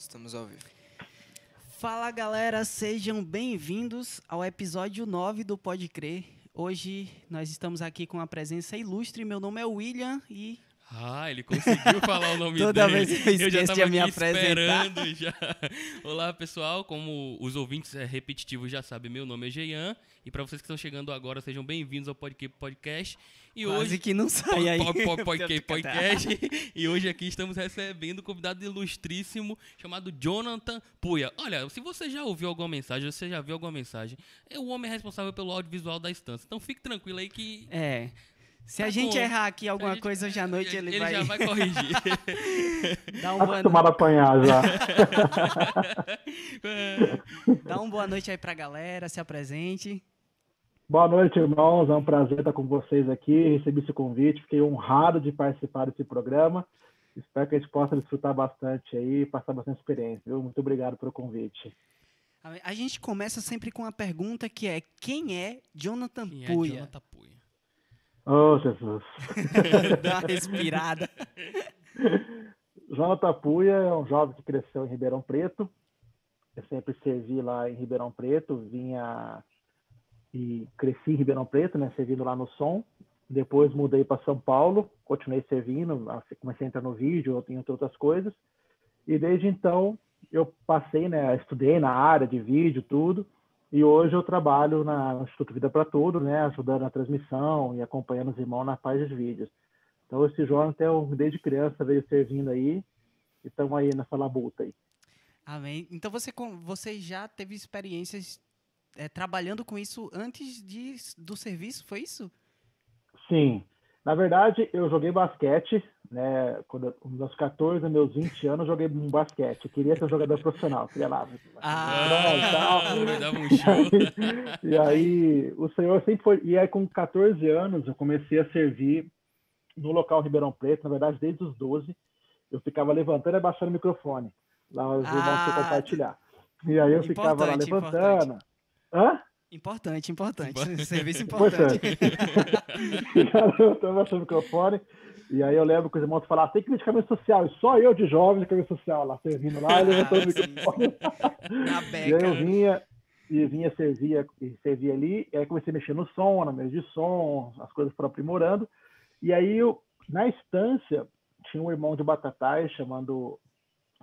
Estamos ao vivo. Fala galera, sejam bem-vindos ao episódio 9 do Pode Crer. Hoje nós estamos aqui com a presença ilustre. Meu nome é William e. Ah, ele conseguiu falar o nome Toda dele. vez eu esqueço de me apresentar. esperando já. Olá, pessoal. Como os ouvintes é, repetitivos já sabem, meu nome é Jean. E para vocês que estão chegando agora, sejam bem-vindos ao Podcast Podcast. E Quase hoje que não sai aí. Po- Podcast Podcast. E hoje aqui estamos recebendo um convidado ilustríssimo chamado Jonathan Puya. Olha, se você já ouviu alguma mensagem, você já viu alguma mensagem, é o homem responsável pelo audiovisual da instância. Então fique tranquilo aí que É. Se a Tá gente bom. errar aqui alguma a gente- coisa, hoje à noite ele, vai, já vai corrigir. dar, um Tá boa acostumado a apanhar já. dar um boa noite aí pra galera, se apresente. Boa noite, irmãos. É um prazer estar com vocês aqui. Recebi esse convite, fiquei honrado de participar desse programa. Espero que a gente possa desfrutar bastante aí, passar bastante experiência. Viu? Muito obrigado pelo convite. A- A gente começa sempre com uma pergunta que é: quem é Jonathan Quem é? Jonathan Puya? Oh, Jesus. Dá uma respirada. Jonathan Puia é um jovem que cresceu em Ribeirão Preto. Eu sempre servi lá em Ribeirão Preto, vinha e cresci em Ribeirão Preto, né, servindo lá no som. Depois mudei para São Paulo, continuei servindo, comecei a entrar no vídeo, entre outras coisas. E desde então eu passei, né, estudei na área de vídeo, tudo. E hoje eu trabalho na, no Instituto Vida para Tudo, né, ajudando na transmissão e acompanhando os irmãos na parte de vídeos. Então esse Jonathan, eu, desde criança, veio servindo aí e estamos aí nessa labuta aí. Amém. Então você, você já teve experiências é, trabalhando com isso antes de, do serviço, foi isso? Sim, na verdade eu joguei basquete, né? Quando meus 14, meus 20 anos, eu joguei um basquete. Eu queria ser jogador profissional, queria lá. Ah, um show. E aí, o senhor sempre foi. E aí, com 14 anos, eu comecei a servir no local Ribeirão Preto, na verdade, desde os 12. Eu ficava levantando e abaixando o microfone. Lá os Ah, compartilhar. E aí eu ficava lá importante, levantando. Hã? Importante, importante. Serviço Importante. importante. Ficava levantando, abaixando o microfone. E aí eu lembro que os irmãos falavam, tem que vestir camisa social. E só eu de jovem de camisa social lá, servindo lá, e levantando o microfone. Na E aí eu vinha e vinha servia e servia ali, e aí comecei a mexer no som, na mesa de som, as coisas foram aprimorando. E aí eu, na instância, tinha um irmão de Batatais chamando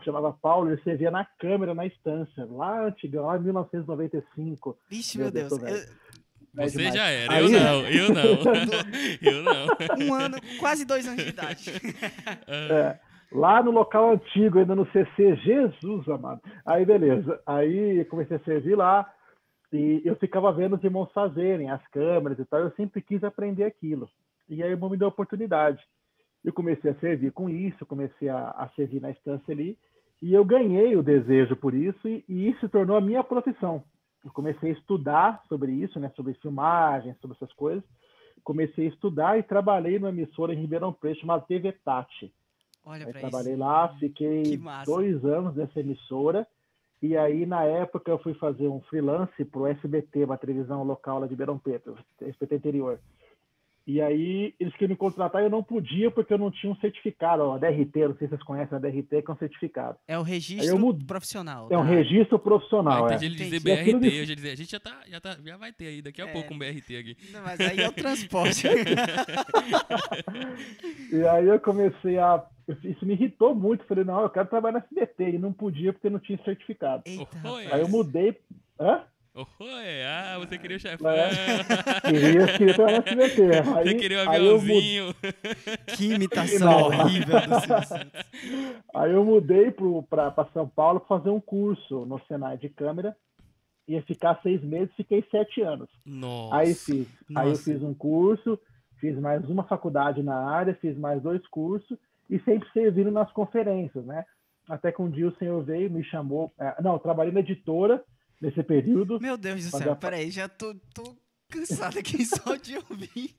chamava Paulo, ele servia na câmera na instância, lá antigão, lá em 1995. Vixe, Meu meu Deus, Deus. Eu- É Você demais. já era, Aí- eu não, eu não. eu não. um ano, quase dois anos de idade. É, lá no local antigo, ainda no CC, Jesus amado. Aí, beleza. Aí comecei a servir lá e eu ficava vendo os irmãos fazerem as câmeras e tal. Eu sempre quis aprender aquilo. E aí o irmão me deu a oportunidade. Eu comecei a servir com isso, comecei a, a servir na estância ali. E eu ganhei o desejo por isso e, e isso se tornou a minha profissão. Eu comecei a estudar sobre isso, né, sobre filmagem, sobre essas coisas. Comecei a estudar e trabalhei numa emissora em Ribeirão Preto chamada TV Tati. Olha Aí trabalhei isso. lá, Que fiquei dois anos nessa emissora. E aí, na época, eu fui fazer um freelance para o SBT, uma televisão local lá de Ribeirão Preto, SBT interior. E aí, eles queriam me contratar e eu não podia porque eu não tinha um certificado, ó, a DRT, não sei se vocês conhecem a DRT, que é um certificado. É o registro eu mudo- profissional. É um tá? registro profissional, Aí é. entendi ele dizer BRT, eu já dizia, a gente já tá, já tá, já vai ter aí daqui a É. pouco um BRT aqui. Não, mas aí é o transporte. E aí eu comecei a... Isso me irritou muito, falei, não, eu quero trabalhar na SBT. E não podia porque não tinha certificado. Eita. Aí eu mudei... Hã? Oi, ah, você queria o chefão. É. Queria, queria trabalhar na SBT. Aí, Você queria o aí eu mudei- aviãozinho. Que imitação Não. horrível do Silvio. Aí eu mudei para São Paulo para fazer um curso no Senai de câmera. Ia ficar seis meses, fiquei sete anos. Nossa. Aí fiz, aí eu Nossa. fiz um curso, fiz mais uma faculdade na área, fiz mais dois cursos e sempre servindo nas conferências, né? Até que um dia o senhor veio, me chamou. é, não, eu trabalhei na editora nesse período. Meu Deus do céu, a- peraí, já tô, tô cansado aqui só de ouvir.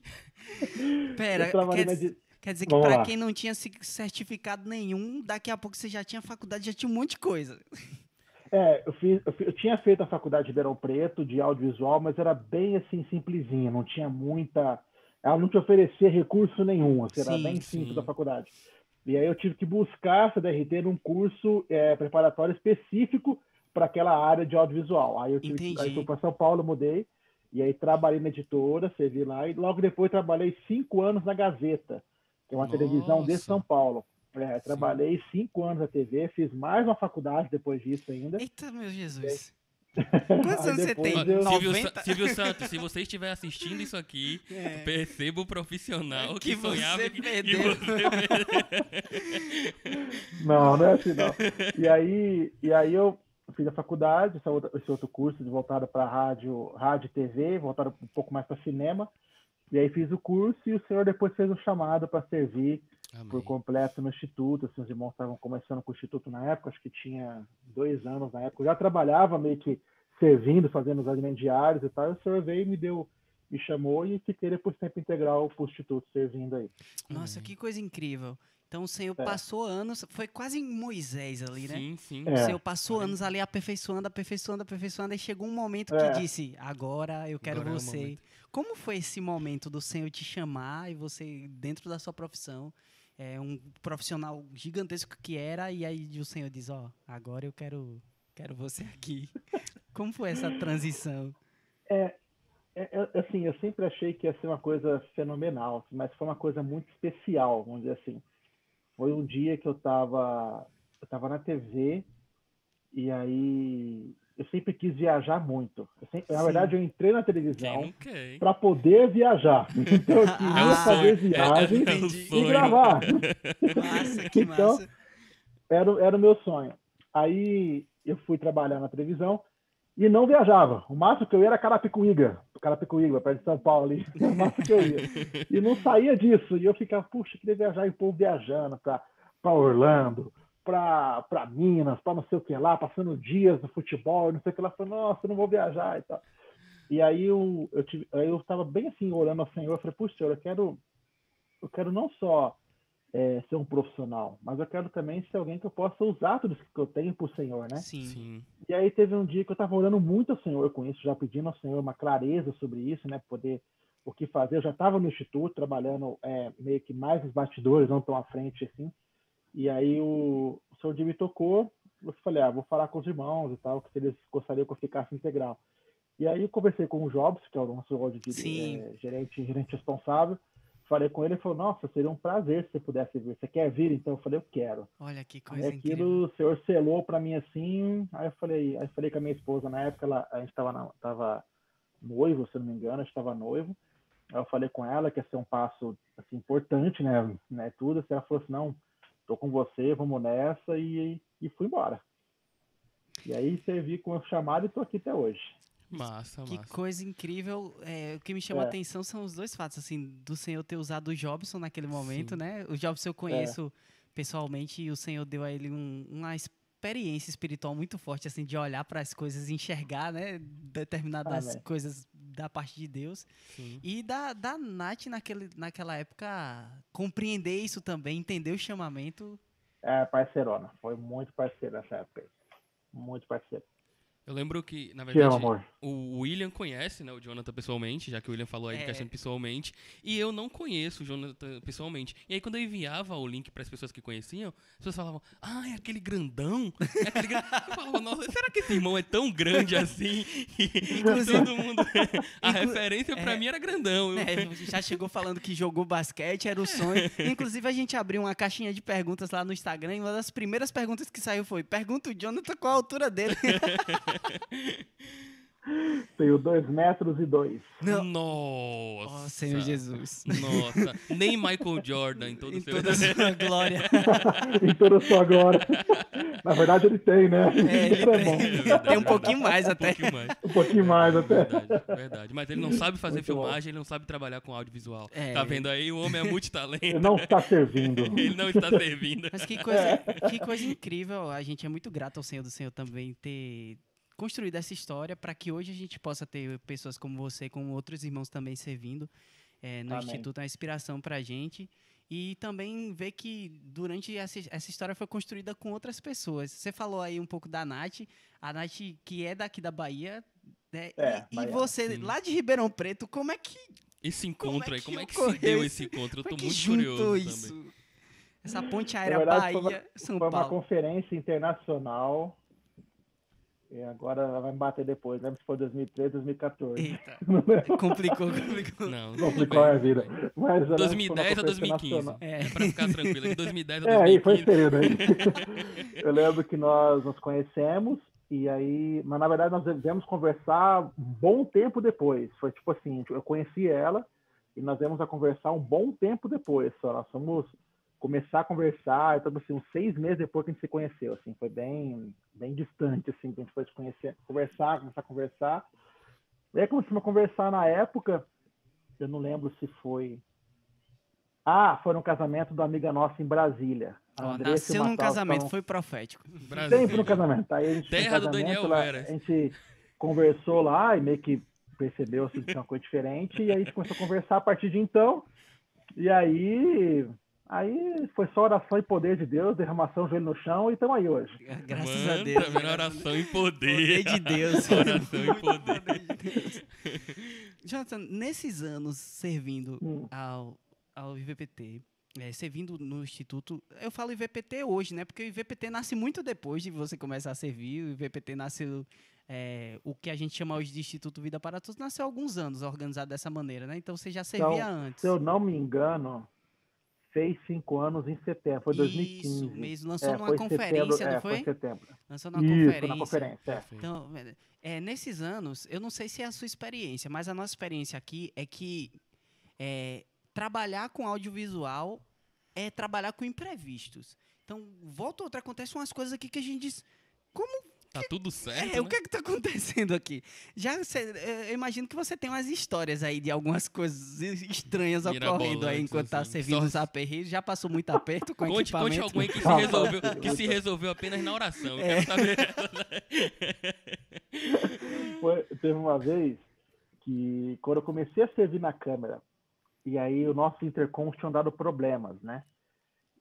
Pera, quer, edi- quer dizer que lá. quem não tinha certificado nenhum, daqui a pouco você já tinha faculdade, já tinha um monte de coisa. É, eu, fiz, eu, fi- eu tinha feito a faculdade de Ribeirão Preto de audiovisual, mas era bem assim, simplesinha, não tinha muita. Ela não te oferecia recurso nenhum, assim, era Sim, bem sim. simples a faculdade. E aí eu tive que buscar essa DRT num curso é, preparatório específico para aquela área de audiovisual. Aí eu tive, Entendi. aí fui para São Paulo, mudei, e aí trabalhei na editora, servi lá, e logo depois trabalhei cinco anos na Gazeta, que é uma televisão de Nossa. São Paulo. É, trabalhei cinco anos na TV, fiz mais uma faculdade depois disso ainda. Eita, meu Jesus. Quantos anos você tem? eu- Silvio, 90? Sa- Silvio Santos, se você estiver assistindo isso aqui, É. perceba o profissional Que que, sonhava você que, perdeu. você Não, não é assim não. E aí, e aí eu fiz a faculdade, essa outra- esse outro curso voltado para rádio, rádio e TV, voltado um pouco mais para cinema. E aí fiz o curso e o senhor depois fez um chamado para servir por Amém. completo no instituto. Assim, os irmãos estavam começando com o instituto na época, acho que tinha dois anos na época. Eu já trabalhava meio que servindo, fazendo os alimentos diários e tal. E o senhor veio e me deu, me chamou e fiquei depois tempo integral para o instituto servindo aí. Nossa, que coisa incrível. Então o Senhor É. passou anos, foi quase Moisés ali, né? Sim, sim. O É. Senhor passou anos ali aperfeiçoando, aperfeiçoando, aperfeiçoando, e chegou um momento É. que disse: Agora eu quero Agora é o você. Como foi esse momento do Senhor te chamar e você, dentro da sua profissão, é um profissional gigantesco que era, e aí o Senhor diz: Ó, agora eu quero, quero você aqui. Como foi essa transição? É, é, assim, eu sempre achei que ia ser uma coisa fenomenal, mas foi uma coisa muito especial, vamos dizer assim. Foi um dia que eu estava eu tava na TV e aí eu sempre quis viajar muito. Sempre- na verdade, eu entrei na televisão para poder viajar. Então eu É queria o fazer sonho, é- viagens é o e e gravar. Massa, que Então, massa. Era, era o meu sonho. Aí eu fui trabalhar na televisão e não viajava. O máximo que eu ia era Carapicuíba, Carapicuíba, perto de São Paulo ali. O máximo que eu ia. E não saía disso. E eu ficava, puxa, queria viajar e o povo viajando para Orlando, para Minas, para não sei o que lá, passando dias no futebol, não sei o que lá. Eu falei, nossa, não vou viajar e tal. E aí eu, aí eu estava bem assim, orando ao Senhor. Eu falei, puxa, Senhor, eu quero, eu quero não só é, ser um profissional, mas eu quero também ser alguém que eu possa usar tudo isso que eu tenho para o Senhor, né? Sim. Sim. E aí teve um dia que eu estava orando muito ao Senhor com isso, já pedindo ao Senhor uma clareza sobre isso, né? Poder o que fazer. Eu já estava no instituto trabalhando é, meio que mais nos bastidores, não tão à frente assim. E aí o, o Senhor me tocou. Eu falei, ah, vou falar com os irmãos e tal, que se eles gostariam que eu ficasse integral. E aí eu conversei com o Jobs, que é o nosso de, é, gerente, gerente responsável. Falei com ele, ele falou, nossa, seria um prazer se você pudesse vir. Você quer vir? Então eu falei, eu quero. Olha que Aí coisa aquilo incrível. o senhor selou para mim assim. Aí eu falei, aí eu falei com a minha esposa na época, ela, a gente estava tava noivo, se eu não me engano, a gente estava noivo. Aí eu falei com ela que ia ser um passo assim, importante, né? né tudo. Assim, ela falou assim, não, tô com você, vamos nessa e, e fui embora. E aí servi com o chamado e tô aqui até hoje. Massa, Que massa. coisa incrível. É, o que me chama a É. atenção são os dois fatos, assim, do Senhor ter usado o Jobson naquele momento, né? O Jobson eu conheço pessoalmente e o Senhor deu a ele um- uma experiência espiritual muito forte, assim, de olhar para as coisas e enxergar, né? Determinadas Amém. coisas da parte de Deus. Sim. E da, da Nath, naquele, naquela época, compreender isso também, entender o chamamento. É, parceirona. Foi muito parceiro nessa época. Muito parceiro. Eu lembro que, na amo, verdade, amor. o William conhece, né, o Jonathan pessoalmente, já que o William falou aí de É. questão pessoalmente, e eu não conheço o Jonathan pessoalmente. E aí quando eu enviava o link para as pessoas que conheciam, as pessoas falavam: "Ah, é aquele grandão". É aquele gran... Eu falava: "Nossa, será que esse irmão é tão grande assim?" E Inclusive- todo mundo a referência para é. mim era grandão. Eu- É, já chegou falando que jogou basquete, era o sonho. Inclusive, a gente abriu uma caixinha de perguntas lá no Instagram e uma das primeiras perguntas que saiu foi: pergunta o Jonathan qual a altura dele. Tenho dois metros e dois. Não. Nossa. Ó, Senhor Jesus. Nossa, nem Michael Jordan em todo Em o seu toda a sua glória. em toda a sua glória. Na verdade, ele tem, né? É, ele Isso é tem. bom. É Tem um pouquinho mais um até. pouquinho mais. Um pouquinho mais até. Verdade, verdade. Mas ele não sabe fazer Muito bom. filmagem, ele não sabe trabalhar com audiovisual. É. Tá vendo aí? O homem é multitalento. Ele não está servindo. Ele não está servindo. Mas que coisa, que coisa incrível. A gente é muito grato ao Senhor do Senhor também ter construído essa história para que hoje a gente possa ter pessoas como você, como outros irmãos também servindo eh, no Amém. Instituto, é uma inspiração para a gente. E também ver que durante essa, essa história foi construída com outras pessoas. Você falou aí um pouco da Nath, a Nath que é daqui da Bahia, né? É, e, e baiana, você sim. lá de Ribeirão Preto, como é que Esse Como encontro é aí, como é que se deu esse- encontro? Eu como tô é que muito curioso isso? também. Essa ponte aérea verdade, foi Bahia, São Foi uma Paulo. conferência internacional. E agora ela vai me bater depois, lembra se foi 2013, 2014. Eita, lembro. complicou, complicou. Não, Complicou a vida. Mas eu lembro que foi uma 2010 a conferência 2015. nacional. É. É pra ficar tranquilo. De 2010 a É, aí foi esse 2015. período aí. Eu lembro que nós nos conhecemos e aí, mas na verdade nós devemos conversar um bom tempo depois. Foi tipo assim, eu conheci ela e nós devemos a conversar um bom tempo depois. Só nós fomos começar a conversar, então assim, uns seis meses depois que a gente se conheceu, assim, foi bem, bem distante, assim, que a gente foi se conhecer, conversar, começar a conversar. E aí começamos a conversar na época, eu não lembro se foi ah, foi no casamento da amiga nossa em Brasília. A Ó, Andressa e o nasceu num casamento, foi profético. Brasil. Sempre no casamento. Aí a gente Terra do Daniel lá. A gente conversou lá e meio que percebeu assim, que tinha uma coisa diferente. E aí a gente começou a conversar a partir de então. E aí, aí foi só oração e poder de Deus, derramação, joelho no chão e estamos aí hoje. Graças Mano, a Deus. Vendo? Oração em Poder poder. de Deus. Oração em poder. de Deus. Jonathan, nesses anos servindo Hum. ao, ao IVPT, é, servindo no Instituto, eu falo IVPT hoje, né? Porque o IVPT nasce muito depois de você começar a servir. O IVPT nasceu, é, o que a gente chama hoje de Instituto Vida para Todos, nasceu há alguns anos organizado dessa maneira, né? Então você já servia Então, antes. Se eu não me engano, fez cinco anos em setembro, foi 2015. Isso mesmo, lançou É, numa foi conferência, setembro, não é, foi? foi setembro. Lançou numa Isso, conferência. na conferência. é. Então, é, nesses anos, eu não sei se é a sua experiência, mas a nossa experiência aqui é que é, trabalhar com audiovisual é trabalhar com imprevistos. Então, volta outra, acontece umas coisas aqui que a gente diz. Como Tá tudo certo, é, o né? que é que tá acontecendo aqui? Já cê- é, eu imagino que você tem umas histórias aí de algumas coisas estranhas ocorrendo aí enquanto tá assim. servindo Só- os aperreios. Já passou muito aperto com Conte, conte equipamento? alguém que se, resolveu, tá. que se resolveu apenas na oração. Eu É. quero saber. Foi- teve uma vez que, quando eu comecei a servir na câmera, e aí o nosso intercom tinha dado problemas, né?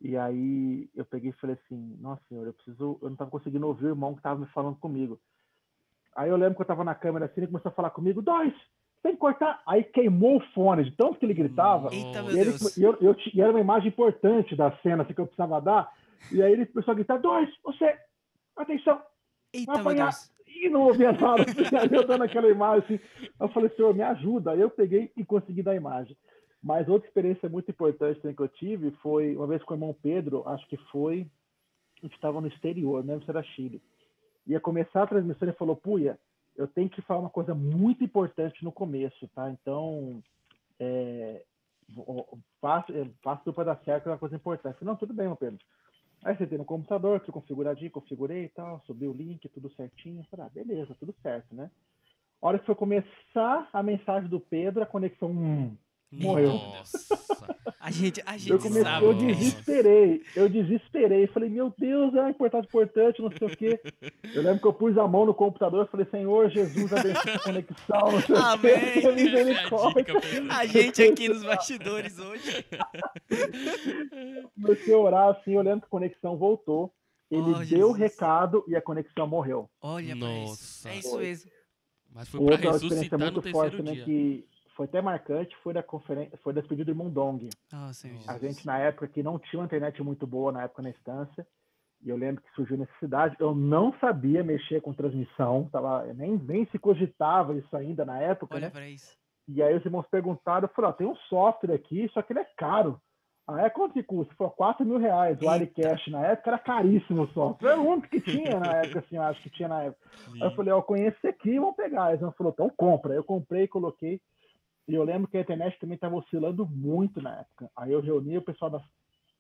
E aí eu peguei e falei assim, nossa senhora, eu preciso, eu não estava conseguindo ouvir o irmão que estava me falando comigo. Aí eu lembro que eu estava na câmera assim, ele começou a falar comigo, dois, tem que cortar. Aí queimou o fone, de tanto que ele gritava. Eita, Nossa. meu E, ele, Deus. e eu, eu e era uma imagem importante da cena assim, que eu precisava dar. E aí ele começou a gritar, dois, você, atenção, Eita, vai apanhar. E não ouvia nada. Eu dando aquela imagem assim. Eu falei, senhor, me ajuda. Aí eu peguei e consegui dar a imagem. Mas outra experiência muito importante que eu tive foi uma vez com o irmão Pedro, acho que foi, a gente estava no exterior, não lembro se era Chile. Ia começar a transmissão e ele falou, Puia, eu tenho que falar uma coisa muito importante no começo, tá? Então, é, é, faça tudo para dar certo, é uma coisa importante. Falei, não, tudo bem, meu Pedro. Aí você tem no computador, tudo configuradinho, configurei e tal, subi o link, tudo certinho. Falei, ah, beleza, tudo certo, né? A hora que foi começar a mensagem do Pedro, a conexão. Hum, Morreu. Nossa. A gente, a gente eu comecei, sabe. eu o é. desesperei, eu desesperei. Falei, meu Deus, é importante, importante, não sei o quê. Eu lembro que eu pus a mão no computador e falei, Senhor Jesus, abençoe a conexão, não sei o Amém. quê. Essa é a. A gente aqui nos bastidores hoje. Comecei a orar assim, lembro que a conexão voltou. Ele Oh, deu o recado e a conexão morreu. Olha isso. Nossa. É isso mesmo. Mas foi pra Outra experiência ressuscitar no muito forte terceiro também dia. que foi até marcante foi da conferência, foi da despedida do irmão Dong. Oh. A gente, na época, que não tinha uma internet muito boa na época na instância, e eu lembro que surgiu necessidade. Eu não sabia mexer com transmissão, tava, nem, nem se cogitava isso ainda na época, Olha né? pra isso. E aí os irmãos perguntaram, eu falei, ó, tem um software aqui, só que ele é caro. Ah, é quanto que custa? Falou, 4 mil reais. O Eita. Wirecast na época era caríssimo o software. Era o único que tinha na época, assim, eu acho que tinha na época. Aí eu falei, ó, eu conheço esse aqui, vamos pegar. Eles falou, então compra. Eu comprei, coloquei. E eu lembro que a internet também estava oscilando muito na época. Aí eu reuni o pessoal da,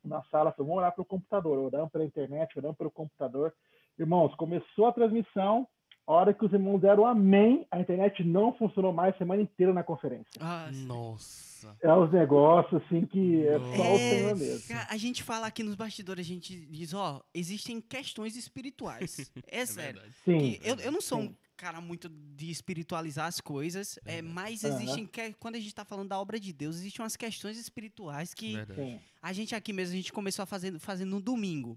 na sala, falei, vamos orar para o computador, orando pela internet, orando pelo computador. Irmãos, começou a transmissão, a hora que os irmãos deram amém, a internet não funcionou mais a semana inteira na conferência. Ah, Nossa. É os negócios, assim, que é só o É, Senhor mesmo. cara, a gente fala aqui nos bastidores, a gente diz, ó, existem questões espirituais. É, É sério. verdade. Sim, Que eu, eu não sou um sim. Cara muito de espiritualizar as coisas, é, Verdade. mas existem, que- quando a gente tá falando da obra de Deus, existem umas questões espirituais que Verdade. a gente aqui mesmo, a gente começou a fazer, fazer no domingo.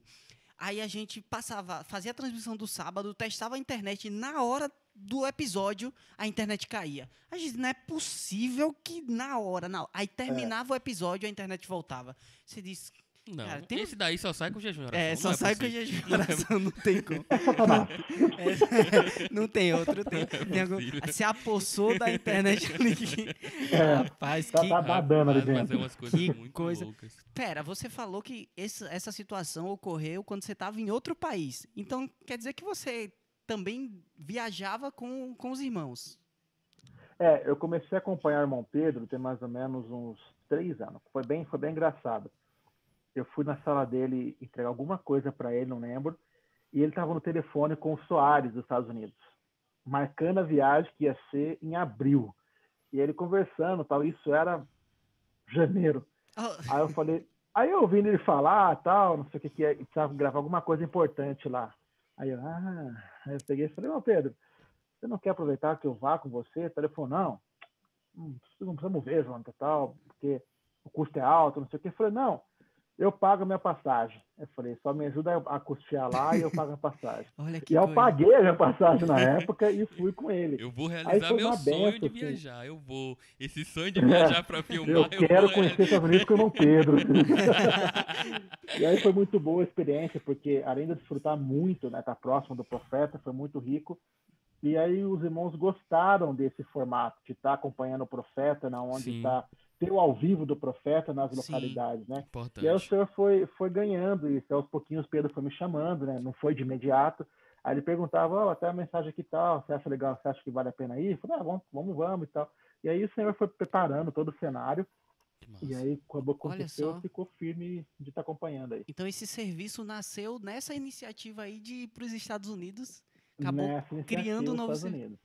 Aí a gente passava, fazia a transmissão do sábado, testava a internet e na hora do episódio a internet caía. A gente, não é possível que na hora, não. Aí terminava o episódio a internet voltava. Você diz, Não, Cara, tem- esse daí só sai com jejum. É, só sai com possível. jejum de oração, não tem como. É, não tem outro, tem. tem algum- se apossou da internet ali. É, Rapaz, tá- que, tá badando ali Rapaz, Mas é dentro. umas coisas Que muito coisa. loucas. Pera, você falou que esse- essa situação ocorreu quando você estava em outro país. Então, quer dizer que você também viajava com, com os irmãos. É, eu comecei a acompanhar o irmão Pedro tem mais ou menos uns três anos. Foi bem, foi bem engraçado. Eu fui na sala dele entregar alguma coisa para ele, não lembro, e ele estava no telefone com o Soares dos Estados Unidos, marcando a viagem que ia ser em abril. E ele conversando, tal. Isso era janeiro. Ah, Aí eu falei, aí eu ouvindo ele falar, tal, não sei o que que é, precisava gravar alguma coisa importante lá. Aí eu, ah, aí eu peguei e falei, ô Pedro, você não quer aproveitar que eu vá com você? Ele falou, não, não precisamos ver, João, tal, porque o custo é alto, não sei o que. Eu falei, não, eu pago a minha passagem. Eu falei, só me ajuda a custear lá e eu pago a passagem. olha que E eu coisa. paguei a minha passagem na época e fui com ele. Eu vou Aí realizar foi meu sonho benção, de assim. viajar. Eu vou. Esse sonho de viajar pra filmar, Eu eu, quero vou conhecer os Estados Unidos com o irmão Pedro. E aí foi muito boa a experiência, porque além de desfrutar muito, né, estar próximo do profeta, foi muito rico. E aí os irmãos gostaram desse formato, de estar acompanhando o profeta, na onde Sim. está ter o ao vivo do profeta nas Sim. localidades, né? Importante. E aí o senhor foi, foi ganhando isso. Aos pouquinhos Pedro foi me chamando, né? Não foi de imediato. Aí ele perguntava, ó, até a mensagem aqui tal, você acha legal, você acha que vale a pena ir? Eu falei, ah, vamos, vamos, vamos e tal. E aí o senhor foi preparando todo o cenário, e aí quando aconteceu, ficou firme de estar acompanhando aí. Então esse serviço nasceu nessa iniciativa aí de ir para os Estados Unidos. Acabou criando um dos novo Estados Unidos.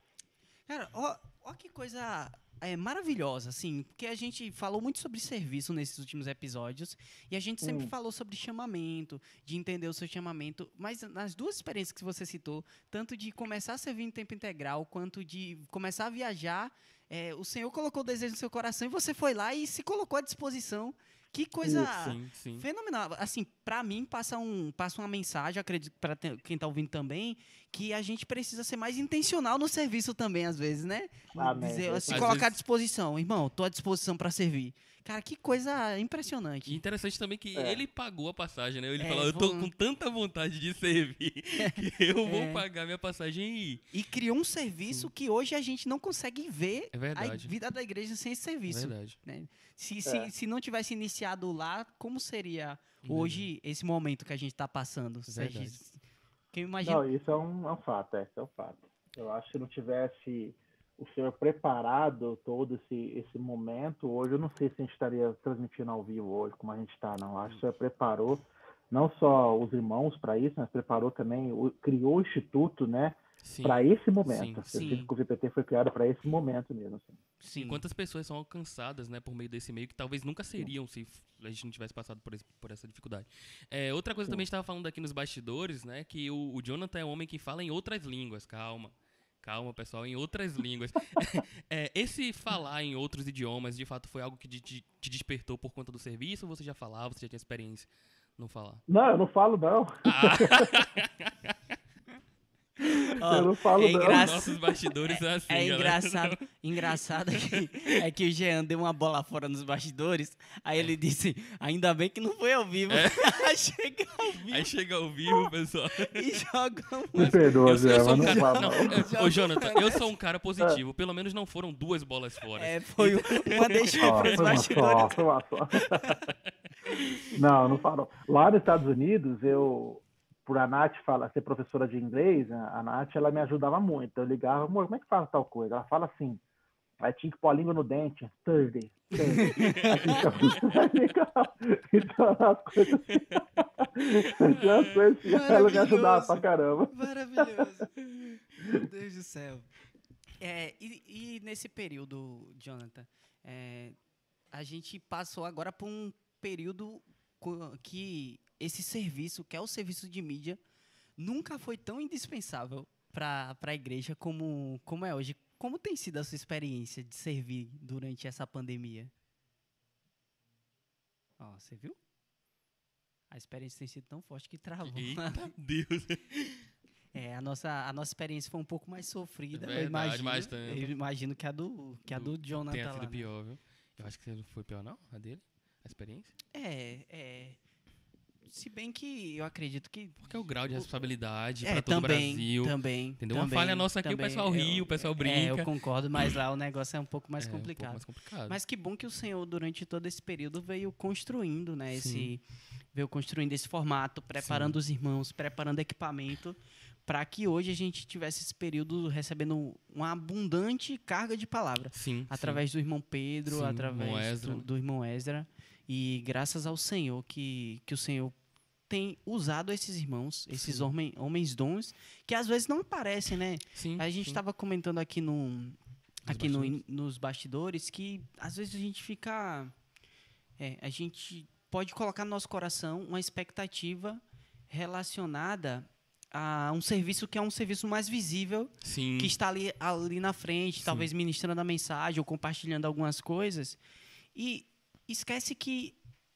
Cara, ó, ó que coisa é, maravilhosa, assim, porque a gente falou muito sobre serviço nesses últimos episódios e a gente sempre Hum. falou sobre chamamento, de entender o seu chamamento, mas nas duas experiências que você citou, tanto de começar a servir em tempo integral, quanto de começar a viajar, é, o Senhor colocou o desejo no seu coração e você foi lá e se colocou à disposição. Que coisa Sim, sim. Fenomenal. Assim, pra mim passa um passa uma mensagem, acredito para quem tá ouvindo também, que a gente precisa ser mais intencional no serviço também às vezes, né? Amém. Dizer, Às se vezes- colocar à disposição, irmão, tô à disposição pra servir. Cara, que coisa impressionante. E interessante também que É. ele pagou a passagem, né? Ele É, falou, eu tô vou- com tanta vontade de servir que eu vou É. pagar minha passagem e ir. E criou um serviço que hoje a gente não consegue ver É a vida da igreja sem esse É serviço. verdade. né? Se, se, É. se não tivesse iniciado lá, como seria hoje esse momento que a gente tá passando? Se Verdade. gente- Que eu imagino. Não, isso é um, é um fato, é, isso é um fato. Eu acho que se não tivesse o senhor preparado todo esse, esse momento, hoje eu não sei se a gente estaria transmitindo ao vivo hoje, como a gente está, não. Acho que o senhor preparou não só os irmãos para isso, mas preparou também, criou o instituto, né, Sim. para esse momento. sim, sim. o VPT foi criado para esse momento mesmo. assim. Sim. E quantas pessoas são alcançadas, né, por meio desse meio que talvez nunca seriam se f- a gente não tivesse passado por, esse- por essa dificuldade. É, outra coisa também a gente estava falando aqui nos bastidores, né, que o, o Jonathan é um homem que fala em outras línguas. Calma, calma, pessoal, em outras línguas. É, esse falar em outros idiomas, de fato, foi algo que te, te- te despertou por conta do serviço? Ou você já falava, você já tinha experiência no falar? Não, eu não falo não. Ó, eu não falo é não. engraçado. Nossos bastidores é assim, É engraçado, engraçado é que, é que o Jean deu uma bola fora nos bastidores, aí ele disse, ainda bem que não foi ao vivo. Aí chega ao vivo Aí chega ao vivo, pessoal. e joga um... Me perdoa, Eu, Zé, eu um não cara. falo Não, não. eu- ô, Jonathan, eu sou um cara positivo. Pelo menos não foram duas bolas fora. É, foi um- uma deixou Ó, para os foi uma bastidores. só, só. Não, não falo. Lá nos Estados Unidos, eu, por a Nath fala, ser professora de inglês, a Nath, ela me ajudava muito. Eu ligava, amor, como é que fala tal coisa? Ela fala assim, aí tinha que pôr a língua no dente, Thursday, Então, as coisas então, as coisas assim, ela me ajudava pra caramba. Maravilhoso. Meu Deus do céu. É, e, e nesse período, Jonathan, é, a gente passou agora por um período que esse serviço, que é o serviço de mídia, nunca foi tão indispensável para a igreja como, como é hoje. Como tem sido a sua experiência de servir durante essa pandemia? Ó, você viu? A experiência tem sido tão forte que travou. Eita Deus. É, a nossa, a nossa experiência foi um pouco mais sofrida, eu Verdade, imagino. bastante. Eu imagino que a do, que a do Jonathan Tenha lá, sido né? pior, viu? Eu acho que não foi pior, não? A dele? A experiência? É, é. Se bem que eu acredito que. Porque é o grau de responsabilidade É, para todo também, o Brasil. também. Entendeu? Uma também, falha nossa aqui, o também. pessoal ri, o pessoal É, brinca. eu concordo, mas lá o negócio é um pouco mais É, um pouco complicado. mais complicado. Mas que bom que o Senhor, durante todo esse período, veio construindo, né? Sim. Esse, veio construindo esse formato, preparando os irmãos, preparando equipamento, para que hoje a gente tivesse esse período recebendo uma abundante carga de palavra. sim, Através do irmão Pedro, Sim, através irmão do, do irmão Ezra. E graças ao Senhor que, que o Senhor tem usado esses irmãos, esses homem, homens dons, que às vezes não aparecem, né? sim, A gente estava comentando aqui, no, aqui no, bastidores. nos bastidores que às vezes a gente fica. é, a gente pode colocar no nosso coração uma expectativa relacionada a um serviço que é um serviço mais visível, Sim, que está ali, ali na frente, Sim. talvez ministrando a mensagem ou compartilhando algumas coisas. E esquece que